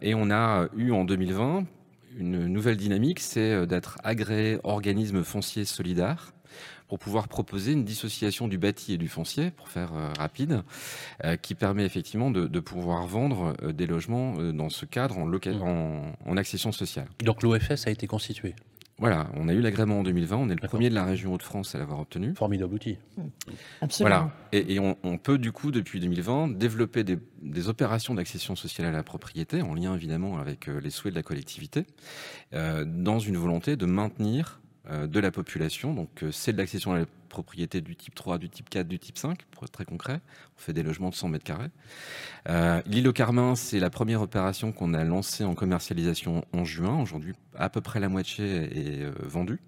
et on a eu en 2020 une nouvelle dynamique, c'est euh, d'être agréé organisme foncier solidaire pour pouvoir proposer une dissociation du bâti et du foncier, pour faire euh, rapide, euh, qui permet effectivement de, pouvoir vendre des logements dans ce cadre en, mmh. en accession sociale. Donc l'OFS a été constitué? Voilà, on a eu l'agrément en 2020, on est le premier de la région Hauts-de-France à l'avoir obtenu. Formidable outil. Absolument. Voilà. Et, on, peut du coup, depuis 2020, développer des, opérations d'accession sociale à la propriété, en lien évidemment avec euh, les souhaits de la collectivité, euh, dans une volonté de maintenir euh, de la population. Donc c'est de l'accession à la propriété du type 3, du type 4, du type 5, pour être très concret. On fait des logements de 100 mètres carrés. Euh, L'île au Carmin, c'est la première opération qu'on a lancée en commercialisation en juin. Aujourd'hui, à peu près la moitié est euh, vendue.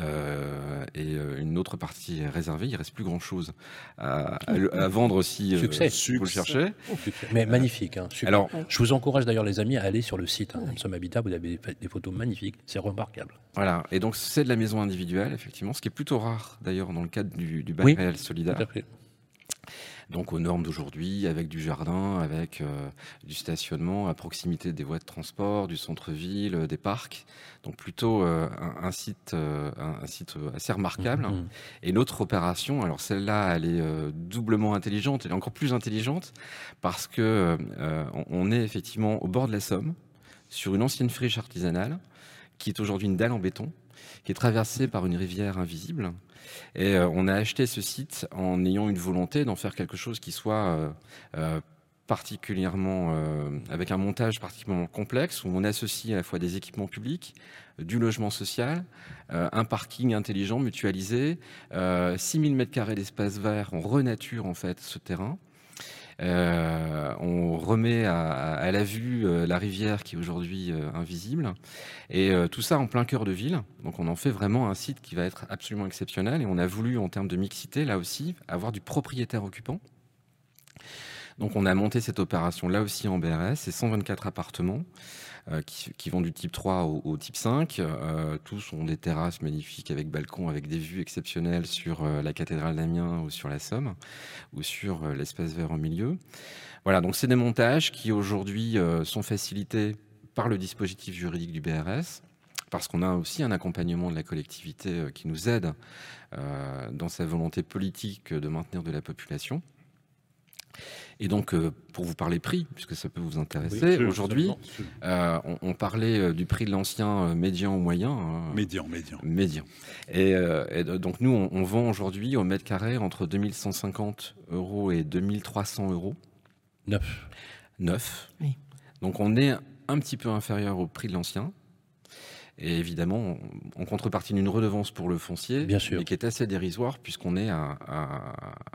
Euh, et euh, une autre partie est réservée. Il reste plus grand chose à, vendre aussi. Euh, Succès. vous le cherchez. Mais magnifique. Hein, Alors, je vous encourage d'ailleurs les amis à aller sur le site hein, Habitat. Vous avez des photos magnifiques. C'est remarquable. Voilà. Et donc c'est de la maison individuelle effectivement, ce qui est plutôt rare d'ailleurs dans le cadre du, du bail réel solidaire. Tout à fait donc aux normes d'aujourd'hui, avec du jardin, avec euh, du stationnement à proximité des voies de transport, du centre-ville, euh, des parcs. Donc plutôt euh, un, site, un, site assez remarquable. Mmh, mmh. Et l'autre opération, alors celle-là, elle est doublement intelligente, elle est encore plus intelligente parce que on est effectivement au bord de la Somme, sur une ancienne friche artisanale, qui est aujourd'hui une dalle en béton, qui est traversée par une rivière invisible et euh, on a acheté ce site en ayant une volonté d'en faire quelque chose qui soit euh, euh, particulièrement avec un montage particulièrement complexe où on associe à la fois des équipements publics, du logement social, un parking intelligent mutualisé, 6000 mètres carrés d'espace vert, on renature en fait ce terrain. Euh, on remet à, la vue euh, la rivière qui est aujourd'hui euh, invisible. Et tout ça en plein cœur de ville. Donc on en fait vraiment un site qui va être absolument exceptionnel. Et on a voulu, en termes de mixité, là aussi, avoir du propriétaire occupant. Donc on a monté cette opération là aussi en BRS, c'est 124 appartements euh, qui, vont du type 3 au, type 5. Euh, tous ont des terrasses magnifiques avec balcons, avec des vues exceptionnelles sur euh, la cathédrale d'Amiens ou sur la Somme ou sur l'espace vert au milieu. Voilà, donc c'est des montages qui aujourd'hui sont facilités par le dispositif juridique du BRS parce qu'on a aussi un accompagnement de la collectivité qui nous aide dans sa volonté politique de maintenir de la population. Et donc, euh, pour vous parler prix, puisque ça peut vous intéresser, aujourd'hui, euh, on, parlait euh, du prix de l'ancien médian ou moyen. Hein. médian, médian. Médian. Et, donc, nous, on, vend aujourd'hui au mètre carré entre 2150 euros et 2300 euros. Neuf. Neuf. Oui. Donc, on est un petit peu inférieur au prix de l'ancien et évidemment en contrepartie d'une redevance pour le foncier, Bien sûr. mais qui est assez dérisoire puisqu'on est à,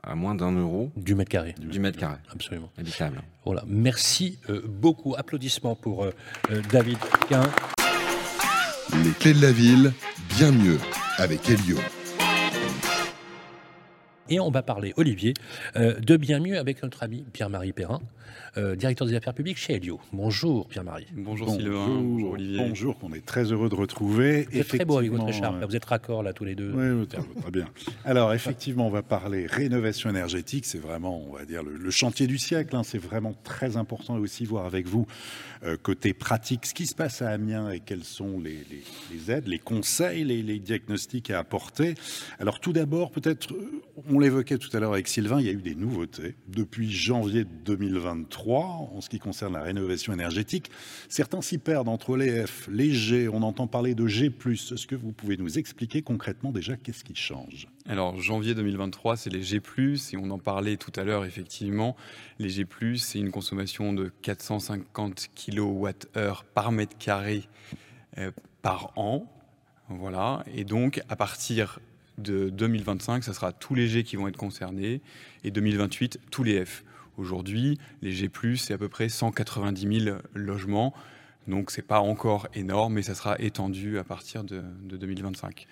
à, moins d'un euro du mètre carré. Du mètre carré, absolument habitable. Voilà, merci euh, beaucoup. Applaudissements pour euh, euh, David Quin. Les clés de la ville, bien mieux avec Elio. Et on va parler, Olivier, de bien mieux avec notre ami Pierre-Marie Perrin. Euh, directeur des affaires publiques chez Elio. Bonjour Pierre-Marie. Bonjour, Sylvain. Bonjour Olivier. Bonjour, qu'on est très heureux de retrouver. Vous êtes très beau avec votre écharpe. Euh, vous êtes raccord là tous les deux. Oui, très bien. Alors effectivement, on va parler rénovation énergétique. C'est vraiment, on va dire, le, chantier du siècle. Hein. C'est vraiment très important aussi voir avec vous euh, côté pratique ce qui se passe à Amiens et quelles sont les, aides, les conseils, les, diagnostics à apporter. Alors tout d'abord, peut-être, on On l'évoquait tout à l'heure avec Sylvain, il y a eu des nouveautés depuis janvier 2023 en ce qui concerne la rénovation énergétique. Certains s'y perdent entre les F, les G, on entend parler de G+. Est-ce que vous pouvez nous expliquer concrètement déjà qu'est-ce qui change? Alors janvier 2023, c'est les G+, et on en parlait tout à l'heure effectivement. Les G+, c'est une consommation de 450 kWh par mètre carré euh, par an. Voilà. Et donc, à partir de 2025, ça sera tous les G qui vont être concernés et 2028, tous les F. Aujourd'hui, les G+, c'est à peu près 190 000 logements. Donc c'est pas encore énorme, mais ça sera étendu à partir de, 2025.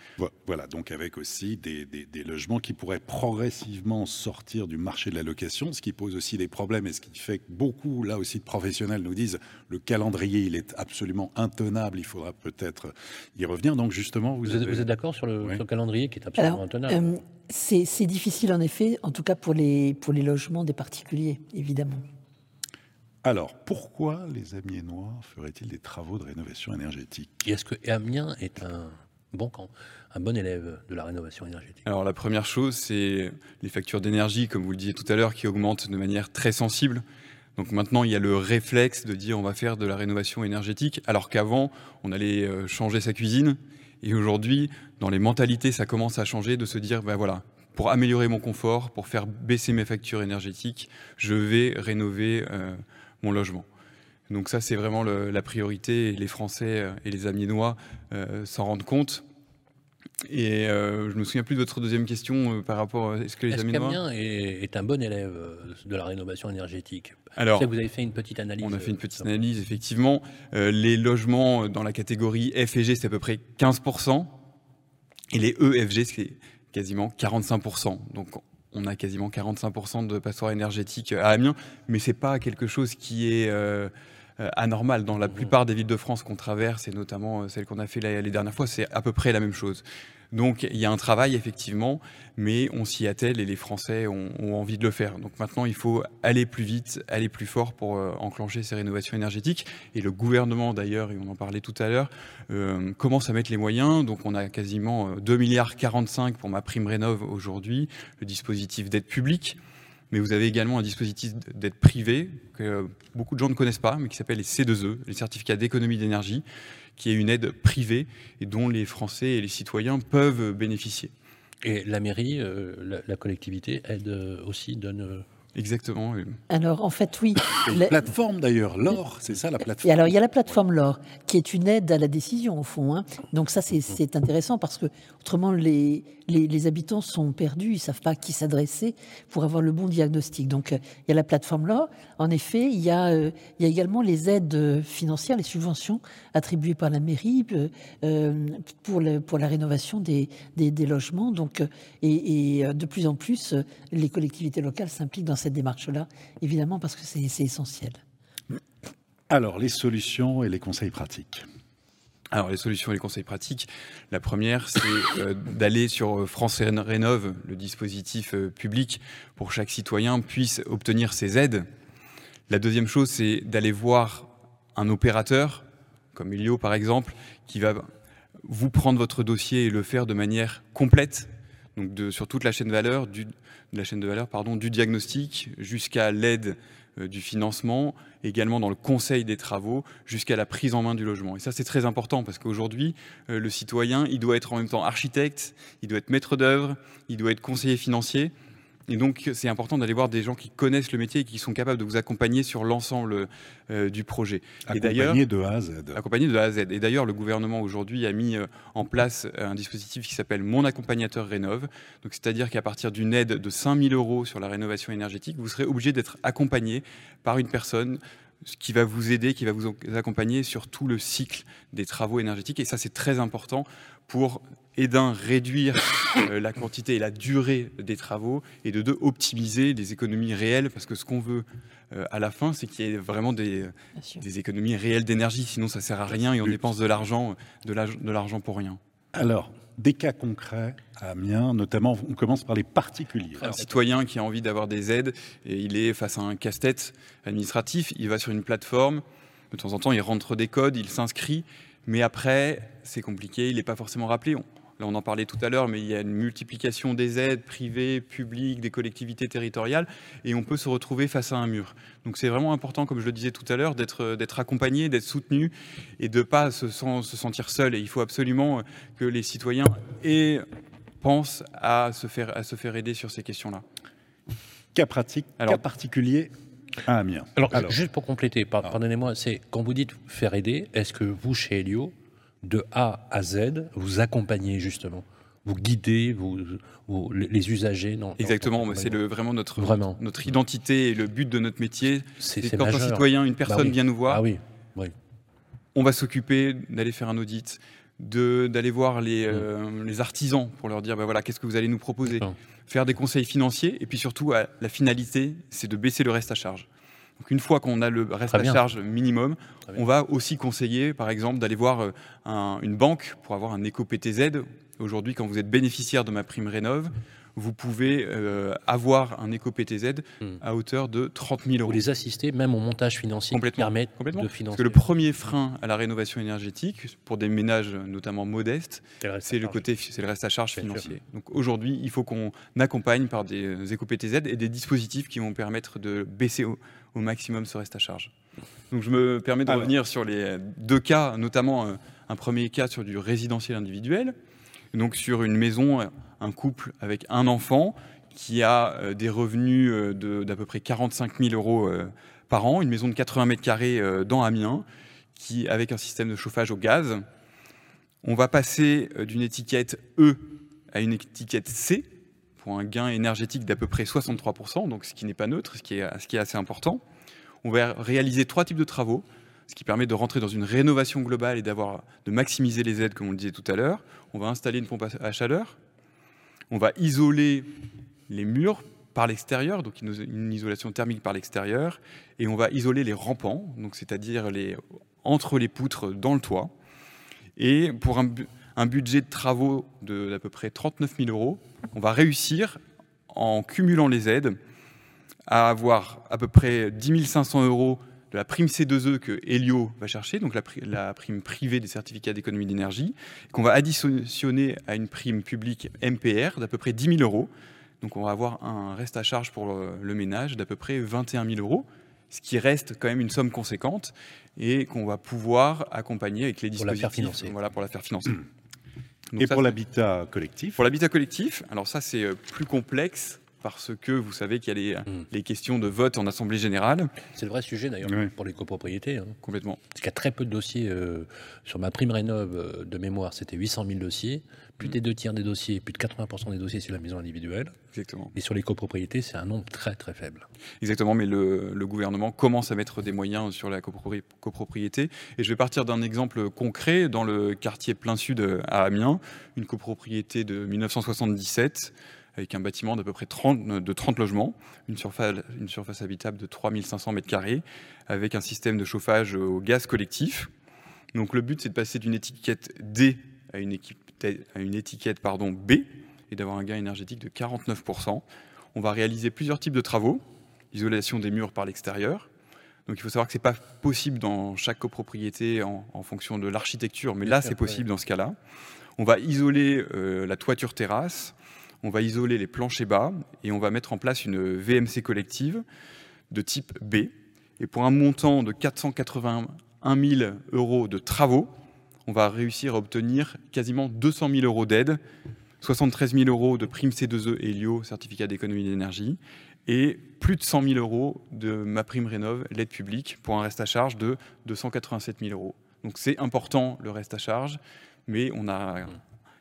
Voilà, donc avec aussi des, logements qui pourraient progressivement sortir du marché de la location, ce qui pose aussi des problèmes et ce qui fait que beaucoup, là aussi, de professionnels nous disent le calendrier, il est absolument intenable, il faudra peut-être y revenir. Donc justement, vous, êtes, d'accord sur, le calendrier qui est absolument intenable euh, C'est difficile en effet, en tout cas pour les, pour les logements des particuliers, évidemment. Alors, pourquoi les Amiénois feraient-ils des travaux de rénovation énergétique? Est-ce que Amiens est un bon camp, un bon élève de la rénovation énergétique? Alors, la première chose, c'est les factures d'énergie, comme vous le disiez tout à l'heure, qui augmentent de manière très sensible. Donc maintenant, il y a le réflexe de dire on va faire de la rénovation énergétique, alors qu'avant, on allait euh, changer sa cuisine. Et aujourd'hui, dans les mentalités, ça commence à changer de se dire, ben voilà, pour améliorer mon confort, pour faire baisser mes factures énergétiques, je vais rénover euh, mon logement. Donc ça, c'est vraiment la priorité. Et les Français euh, et les Amiénois euh, s'en rendent compte. Et euh, je me souviens plus de votre deuxième question par rapport à est-ce que les est Amiénois est, est, un bon élève de la rénovation énergétique? Alors, vous avez fait une petite analyse. On a fait une petite analyse, effectivement. les logements dans la catégorie F et G, c'est à peu près 15%. Et les E, F, G, c'est quasiment 45%. Donc on a quasiment 45% de passoires énergétiques à Amiens, mais c'est pas quelque chose qui est euh, euh, anormal. Dans la plupart des villes de France qu'on traverse, et notamment euh, celles qu'on a fait les dernières fois, c'est à peu près la même chose. Donc il y a un travail effectivement, mais on s'y attelle et les Français ont, envie de le faire. Donc maintenant il faut aller plus vite, aller plus fort pour euh, enclencher ces rénovations énergétiques. Et le gouvernement d'ailleurs, et on en parlait tout à l'heure, euh, commence à mettre les moyens. Donc on a quasiment 2 euh, milliards 45 pour ma prime rénov aujourd'hui, le dispositif d'aide publique. Mais vous avez également un dispositif d'aide privée que beaucoup de gens ne connaissent pas, mais qui s'appelle les C2E, les certificats d'économie d'énergie, qui est une aide privée et dont les Français et les citoyens peuvent bénéficier. Et la mairie, euh, la, collectivité aide euh, aussi, donne euh, Exactement. Alors, en fait, oui. La plateforme, d'ailleurs, l'OR, c'est ça la plateforme. Et alors, il y a la plateforme LOR, qui est une aide à la décision, au fond. Hein. Donc, ça, c'est intéressant parce que, autrement, les, les, habitants sont perdus, ils ne savent pas à qui s'adresser pour avoir le bon diagnostic. Donc, euh, il y a la plateforme LOR. En effet, il y a, euh, il y a également les aides financières, les subventions attribuées par la mairie euh, pour, le, pour la rénovation des, des, logements. Donc, et, et, de plus en plus, les collectivités locales s'impliquent dans cette cette démarche-là, évidemment, parce que c'est essentiel. Alors, les solutions et les conseils pratiques. Alors, les solutions et les conseils pratiques, la première, c'est euh, d'aller sur euh, France Rénov, le dispositif euh, public pour chaque citoyen puisse obtenir ses aides. La deuxième chose, c'est d'aller voir un opérateur, comme Ilio par exemple, qui va vous prendre votre dossier et le faire de manière complète, donc de, sur toute la chaîne du, de valeur, pardon, du diagnostic jusqu'à l'aide euh, du financement, également dans le conseil des travaux, jusqu'à la prise en main du logement. Et ça, c'est très important parce qu'aujourd'hui, euh, le citoyen, il doit être en même temps architecte, il doit être maître d'œuvre, il doit être conseiller financier. Et donc, c'est important d'aller voir des gens qui connaissent le métier et qui sont capables de vous accompagner sur l'ensemble euh, du projet. Accompagné de A à Z. Accompagné de A à Z. Et d'ailleurs, le gouvernement aujourd'hui a mis euh, en place un dispositif qui s'appelle Mon accompagnateur rénove. Donc, c'est-à-dire qu'à partir d'une aide de 5000 euros sur la rénovation énergétique, vous serez obligé d'être accompagné par une personne qui va vous aider, qui va vous accompagner sur tout le cycle des travaux énergétiques. Et ça, c'est très important pour et d'un réduire euh, la quantité et la durée des travaux et de deux optimiser les économies réelles parce que ce qu'on veut euh, à la fin c'est qu'il y ait vraiment des, des économies réelles d'énergie sinon ça sert à rien et on dépense de l'argent de l'argent pour rien. Alors des cas concrets à Amiens, notamment on commence par les particuliers. Un citoyen qui a envie d'avoir des aides et il est face à un casse-tête administratif, il va sur une plateforme, de temps en temps il rentre des codes, il s'inscrit, mais après c'est compliqué, il n'est pas forcément rappelé Là, on en parlait tout à l'heure, mais il y a une multiplication des aides privées, publiques, des collectivités territoriales, et on peut se retrouver face à un mur. Donc c'est vraiment important, comme je le disais tout à l'heure, d'être accompagné, d'être soutenu, et de ne pas se, se, sentir seul. Et il faut absolument que les citoyens aient, pensent à se, faire, à se faire aider sur ces questions-là. Cas pratique, Alors, cas particulier à Amiens. Alors, juste pour compléter, ah. pardonnez-moi, c'est quand vous dites faire aider, est-ce que vous, chez Helio, de A à Z, vous accompagnez justement vous guidez vous, les usagers dans, Exactement, c'est vraiment notre, vraiment. notre identité et le but de notre métier. C'est quand un citoyen, une bah personne vient nous voir, ah oui. Oui. on va s'occuper d'aller faire un audit, d'aller voir les, mm. euh, les, artisans pour leur dire bah voilà, qu'est-ce que vous allez nous proposer, faire des conseils financiers et puis surtout la finalité, c'est de baisser le reste à charge. Donc une fois qu'on a le reste à charge minimum, on va aussi conseiller, par exemple, d'aller voir euh, une banque pour avoir un éco-PTZ. Aujourd'hui, quand vous êtes bénéficiaire de ma prime Rénov', vous pouvez euh, avoir un éco-PTZ hmm. à hauteur de 30 000 euros. Vous les assistez même au montage financier complètement, qui complètement. de financer. Parce que le premier frein à la rénovation énergétique, pour des ménages notamment modestes, c'est le, côté, c'est le reste à charge financier. Donc aujourd'hui, il faut qu'on accompagne par des éco-PTZ et des dispositifs qui vont permettre de baisser au, maximum ce reste à charge. Donc je me permets de revenir sur les deux cas, notamment euh, un premier cas sur du résidentiel individuel, donc sur une maison un couple avec un enfant qui a euh, des revenus euh, d'à peu près 45 000 euros euh, par an, une maison de 80 mètres carrés dans Amiens, qui, avec un système de chauffage au gaz. On va passer d'une étiquette E à une étiquette C un gain énergétique d'à peu près 63%, donc ce qui n'est pas neutre, ce qui, est, ce qui est assez important. On va réaliser trois types de travaux, ce qui permet de rentrer dans une rénovation globale et d'avoir de maximiser les aides, comme on le disait tout à l'heure. On va installer une pompe à chaleur, on va isoler les murs par l'extérieur, donc une isolation thermique par l'extérieur, et on va isoler les rampants, donc c'est-à-dire les, entre les poutres dans le toit. Et pour un, budget de travaux d'à peu près 39 000 euros, on va réussir, en cumulant les aides, à avoir à peu près 10 500 euros de la prime C2E que Helio va chercher, donc la, prime privée des certificats d'économie d'énergie, qu'on va additionner à une prime publique MPR d'à peu près 10 000 euros. Donc on va avoir un reste à charge pour le, ménage d'à peu près 21 000 euros, ce qui reste quand même une somme conséquente et qu'on va pouvoir accompagner avec les dispositifs. Pour la faire financer. Voilà, pour la faire financer. Et pour l'habitat collectif Pour l'habitat collectif, alors ça c'est euh, plus complexe parce que vous savez qu'il y a les, hmm. questions de vote en Assemblée générale. C'est le vrai sujet d'ailleurs pour les copropriétés. Hein. Complètement. Parce qu'il y a très peu de dossiers. Euh, sur ma prime rénov euh, de mémoire, c'était 800 000 dossiers. Plus des deux tiers des dossiers, plus de 80% des dossiers sur la maison individuelle. Exactement. Et sur les copropriétés, c'est un nombre très très faible. Exactement, mais le, le, gouvernement commence à mettre des moyens sur la copropriété. Et je vais partir d'un exemple concret dans le quartier plein sud à Amiens, une copropriété de 1977 avec un bâtiment d'à peu près 30, de 30 logements, une surface, une surface habitable de 3500 m2, avec un système de chauffage au gaz collectif. Donc le but, c'est de passer d'une étiquette D à une, à une étiquette pardon, B et d'avoir un gain énergétique de 49%. On va réaliser plusieurs types de travaux, isolation des murs par l'extérieur. Donc il faut savoir que ce n'est pas possible dans chaque copropriété en, fonction de l'architecture, mais là c'est possible dans ce cas-là. On va isoler euh, la toiture terrasse, on va isoler les planchers bas et on va mettre en place une VMC collective de type B. Et pour un montant de 481 000 euros de travaux, on va réussir à obtenir quasiment 200 000 euros d'aide, 73 000 euros de prime C2E Helio, certificat d'économie d'énergie, et plus de 100 000 euros de ma prime rénov, l'aide publique, pour un reste à charge de 287 000 euros. Donc c'est important le reste à charge, mais on a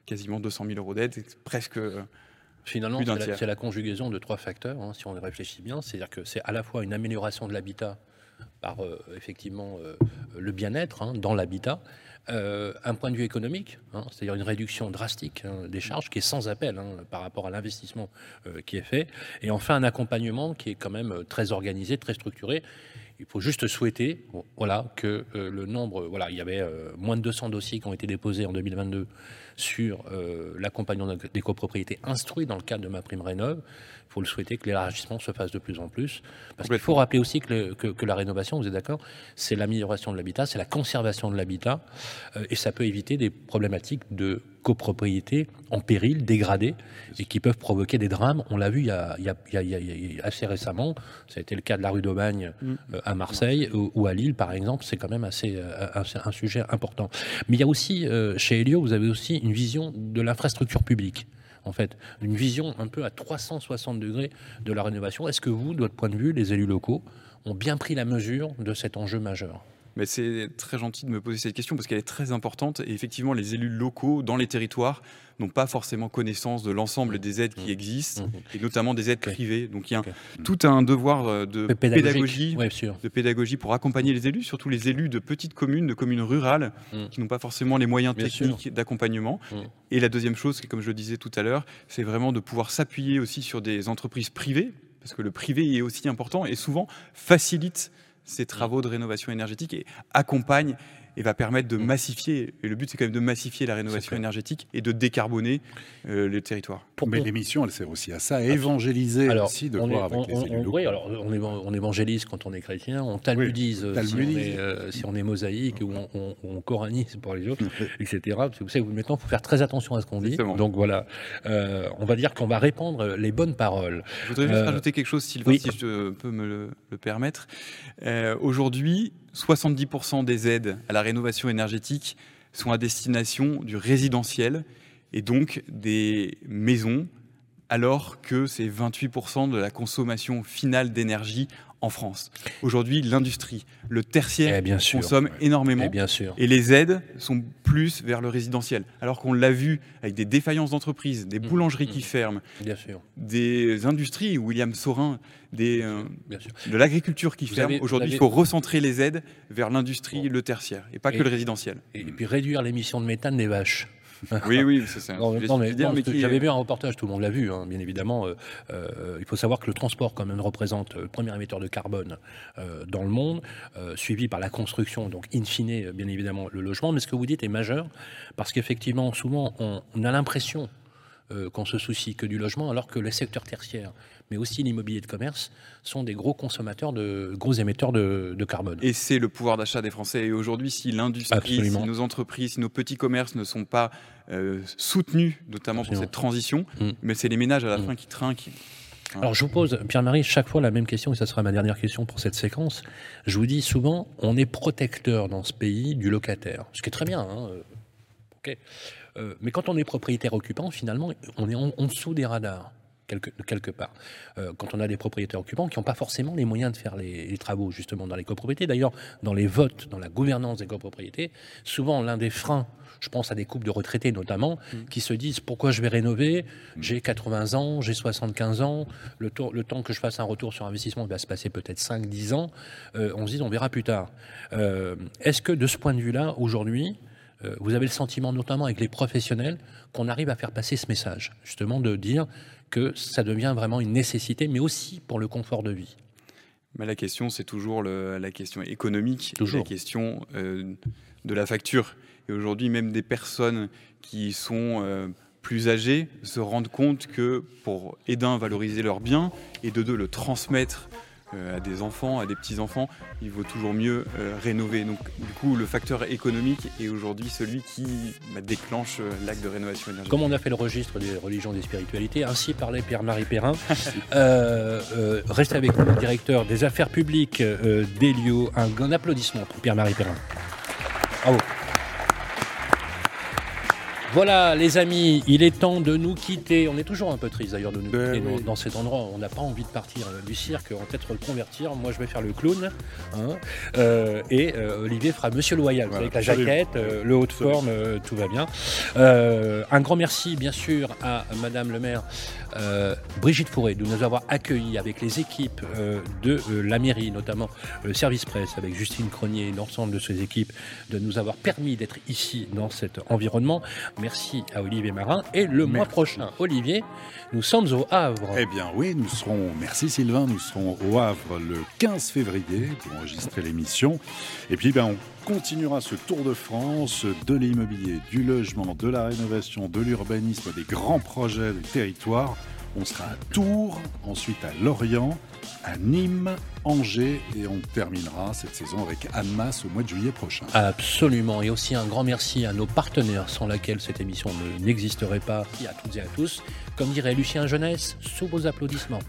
quasiment 200 000 euros d'aide, c'est presque Finalement, c'est la, conjugaison de trois facteurs, hein, si on réfléchit bien. C'est-à-dire que c'est à la fois une amélioration de l'habitat par euh, effectivement euh, le bien-être hein, dans l'habitat, euh, un point de vue économique, hein, c'est-à-dire une réduction drastique des charges qui est sans appel par rapport à l'investissement qui est fait, et enfin un accompagnement qui est quand même très organisé, très structuré. Il faut juste souhaiter, voilà, que le nombre, voilà, il y avait moins de 200 dossiers qui ont été déposés en 2022 sur l'accompagnement des copropriétés instruits dans le cadre de ma prime rénov. Faut le souhaiter que l'élargissement se fasse de plus en plus. Parce qu'il faut rappeler aussi que, que, la rénovation, vous êtes d'accord, c'est l'amélioration de l'habitat, c'est la conservation de l'habitat, euh, et ça peut éviter des problématiques de copropriétés en péril, dégradées, et qui peuvent provoquer des drames. On l'a vu il y, a, assez récemment, ça a été le cas de la rue d'Aubagne mm. euh, à Marseille ou, à Lille, par exemple, c'est quand même assez euh, un, sujet important. Mais il y a aussi, chez Helio, vous avez aussi une vision de l'infrastructure publique en fait, une vision un peu à 360 degrés de la rénovation. Est-ce que vous, de votre point de vue, les élus locaux, ont bien pris la mesure de cet enjeu majeur? Mais c'est très gentil de me poser cette question parce qu'elle est très importante. Et effectivement, les élus locaux dans les territoires n'ont pas forcément connaissance de l'ensemble des aides qui mmh. existent, mmh. et notamment des aides privées. Donc il y a tout un devoir euh, de pédagogie, de pédagogie pour accompagner les élus, surtout les élus de petites communes, de communes rurales, mmh. qui n'ont pas forcément les moyens techniques d'accompagnement. Et la deuxième chose, comme je le disais tout à l'heure, c'est vraiment de pouvoir s'appuyer aussi sur des entreprises privées, parce que le privé est aussi important et souvent facilite ces travaux de rénovation énergétique et accompagne et va permettre de mm. massifier, et le but c'est quand même de massifier la rénovation énergétique et de décarboner euh, les territoires. Mais l'émission, elle sert aussi à ça, à évangéliser alors, aussi, de voir avec les élus Oui, alors on, évangélise quand on est chrétien, on talmudise, euh, Si, on est, mosaïque ou on, on, coranise pour les autres, etc. vous savez, maintenant, il faut faire très attention à ce qu'on dit. Donc voilà, euh, on va dire qu'on va répandre les bonnes paroles. Je voudrais juste rajouter quelque chose, Sylvain, si je peux me le, le permettre. Aujourd'hui, 70% des aides à la rénovation énergétique sont à destination du résidentiel et donc des maisons, alors que c'est 28% de la consommation finale d'énergie en France. Aujourd'hui, l'industrie, le tertiaire eh, consomme énormément. Et, eh, bien sûr. et les aides sont plus vers le résidentiel. Alors qu'on l'a vu avec des défaillances d'entreprises, des mmh. boulangeries qui mmh. ferment, bien sûr. des industries, William Sorin, des, euh, de l'agriculture qui ferme. Aujourd'hui, il faut recentrer les aides vers l'industrie, le tertiaire, et pas que le résidentiel. Et, et puis réduire l'émission de méthane des vaches. Oui, oui, c'est ça. J'avais vu un reportage, tout le monde l'a vu, hein, bien évidemment. Euh, euh, il faut savoir que le transport, quand même, représente le premier émetteur de carbone euh, dans le monde, suivi par la construction, donc in fine, bien évidemment, le logement. Mais ce que vous dites est majeur, parce qu'effectivement, souvent, on a l'impression qu'on se soucie que du logement, alors que les secteurs tertiaires mais aussi l'immobilier de commerce, sont des gros consommateurs, de gros émetteurs de, carbone. Et c'est le pouvoir d'achat des Français. Et aujourd'hui, si l'industrie, si nos entreprises, si nos petits commerces ne sont pas euh, soutenus, notamment pour cette transition, mm. mais c'est les ménages à la mm. fin qui trinquent. Alors je vous pose, Pierre-Marie, chaque fois la même question, et ça sera ma dernière question pour cette séquence. Je vous dis souvent, on est protecteur dans ce pays du locataire, ce qui est très bien. Hein, euh, euh, mais quand on est propriétaire occupant, finalement, on est en dessous des radars quelque, quelque part. Euh, quand on a des propriétaires occupants qui n'ont pas forcément les moyens de faire les, travaux justement dans les copropriétés. D'ailleurs, dans les votes, dans la gouvernance des copropriétés, souvent l'un des freins, je pense à des couples de retraités notamment, mm. qui se disent pourquoi je vais rénover? J'ai 80 ans, j'ai 75 ans, le, le, temps que je fasse un retour sur investissement va se passer peut-être 5-10 ans. Euh, on se dit on verra plus tard. Euh, est-ce que de ce point de vue-là, aujourd'hui, vous avez le sentiment, notamment avec les professionnels, qu'on arrive à faire passer ce message, justement de dire que ça devient vraiment une nécessité, mais aussi pour le confort de vie. Mais la question, c'est toujours la question économique, toujours. la question euh, de la facture. Et aujourd'hui, même des personnes qui sont euh, plus âgées se rendent compte que pour, et d'un, valoriser leurs biens, et de deux, le transmettre à des enfants, à des petits-enfants, il vaut toujours mieux euh, rénover. Donc du coup, le facteur économique est aujourd'hui celui qui bah, déclenche euh, l'acte de rénovation énergétique. Comme on a fait le registre des religions et des spiritualités, ainsi parlait Pierre-Marie Perrin. restez avec nous, le directeur des affaires publiques d'Elio. Un, un applaudissement pour Pierre-Marie Perrin. Bravo. Voilà, les amis, il est temps de nous quitter. On est toujours un peu triste d'ailleurs de nous ben quitter dans, cet endroit. On n'a pas envie de partir euh, du cirque, on va peut-être reconvertir. Moi, je vais faire le clown. Hein. Euh, et euh, Olivier fera Monsieur Loyal avec la jaquette, le haut de forme, tout va bien. un grand merci, bien sûr, à Madame le maire Brigitte Fourré de nous avoir accueillis avec les équipes de la mairie, notamment le service presse, avec Justine Cronier et l'ensemble de ses équipes, de nous avoir permis d'être ici dans cet environnement. Merci à Olivier Marin. Et le mois prochain, Olivier, nous sommes au Havre. Eh bien oui, nous serons, merci Sylvain, nous serons au Havre le 15 février pour enregistrer l'émission. Et puis ben, on continuera ce tour de France de l'immobilier, du logement, de la rénovation, de l'urbanisme, des grands projets des territoires. On sera à Tours, ensuite à Lorient, à Nîmes, Angers et on terminera cette saison avec Annemasse au mois de juillet prochain. Absolument. Et aussi un grand merci à nos partenaires sans lesquels cette émission n'existerait pas. Et à toutes et à tous. Comme dirait Lucien Jeunesse, sous vos applaudissements.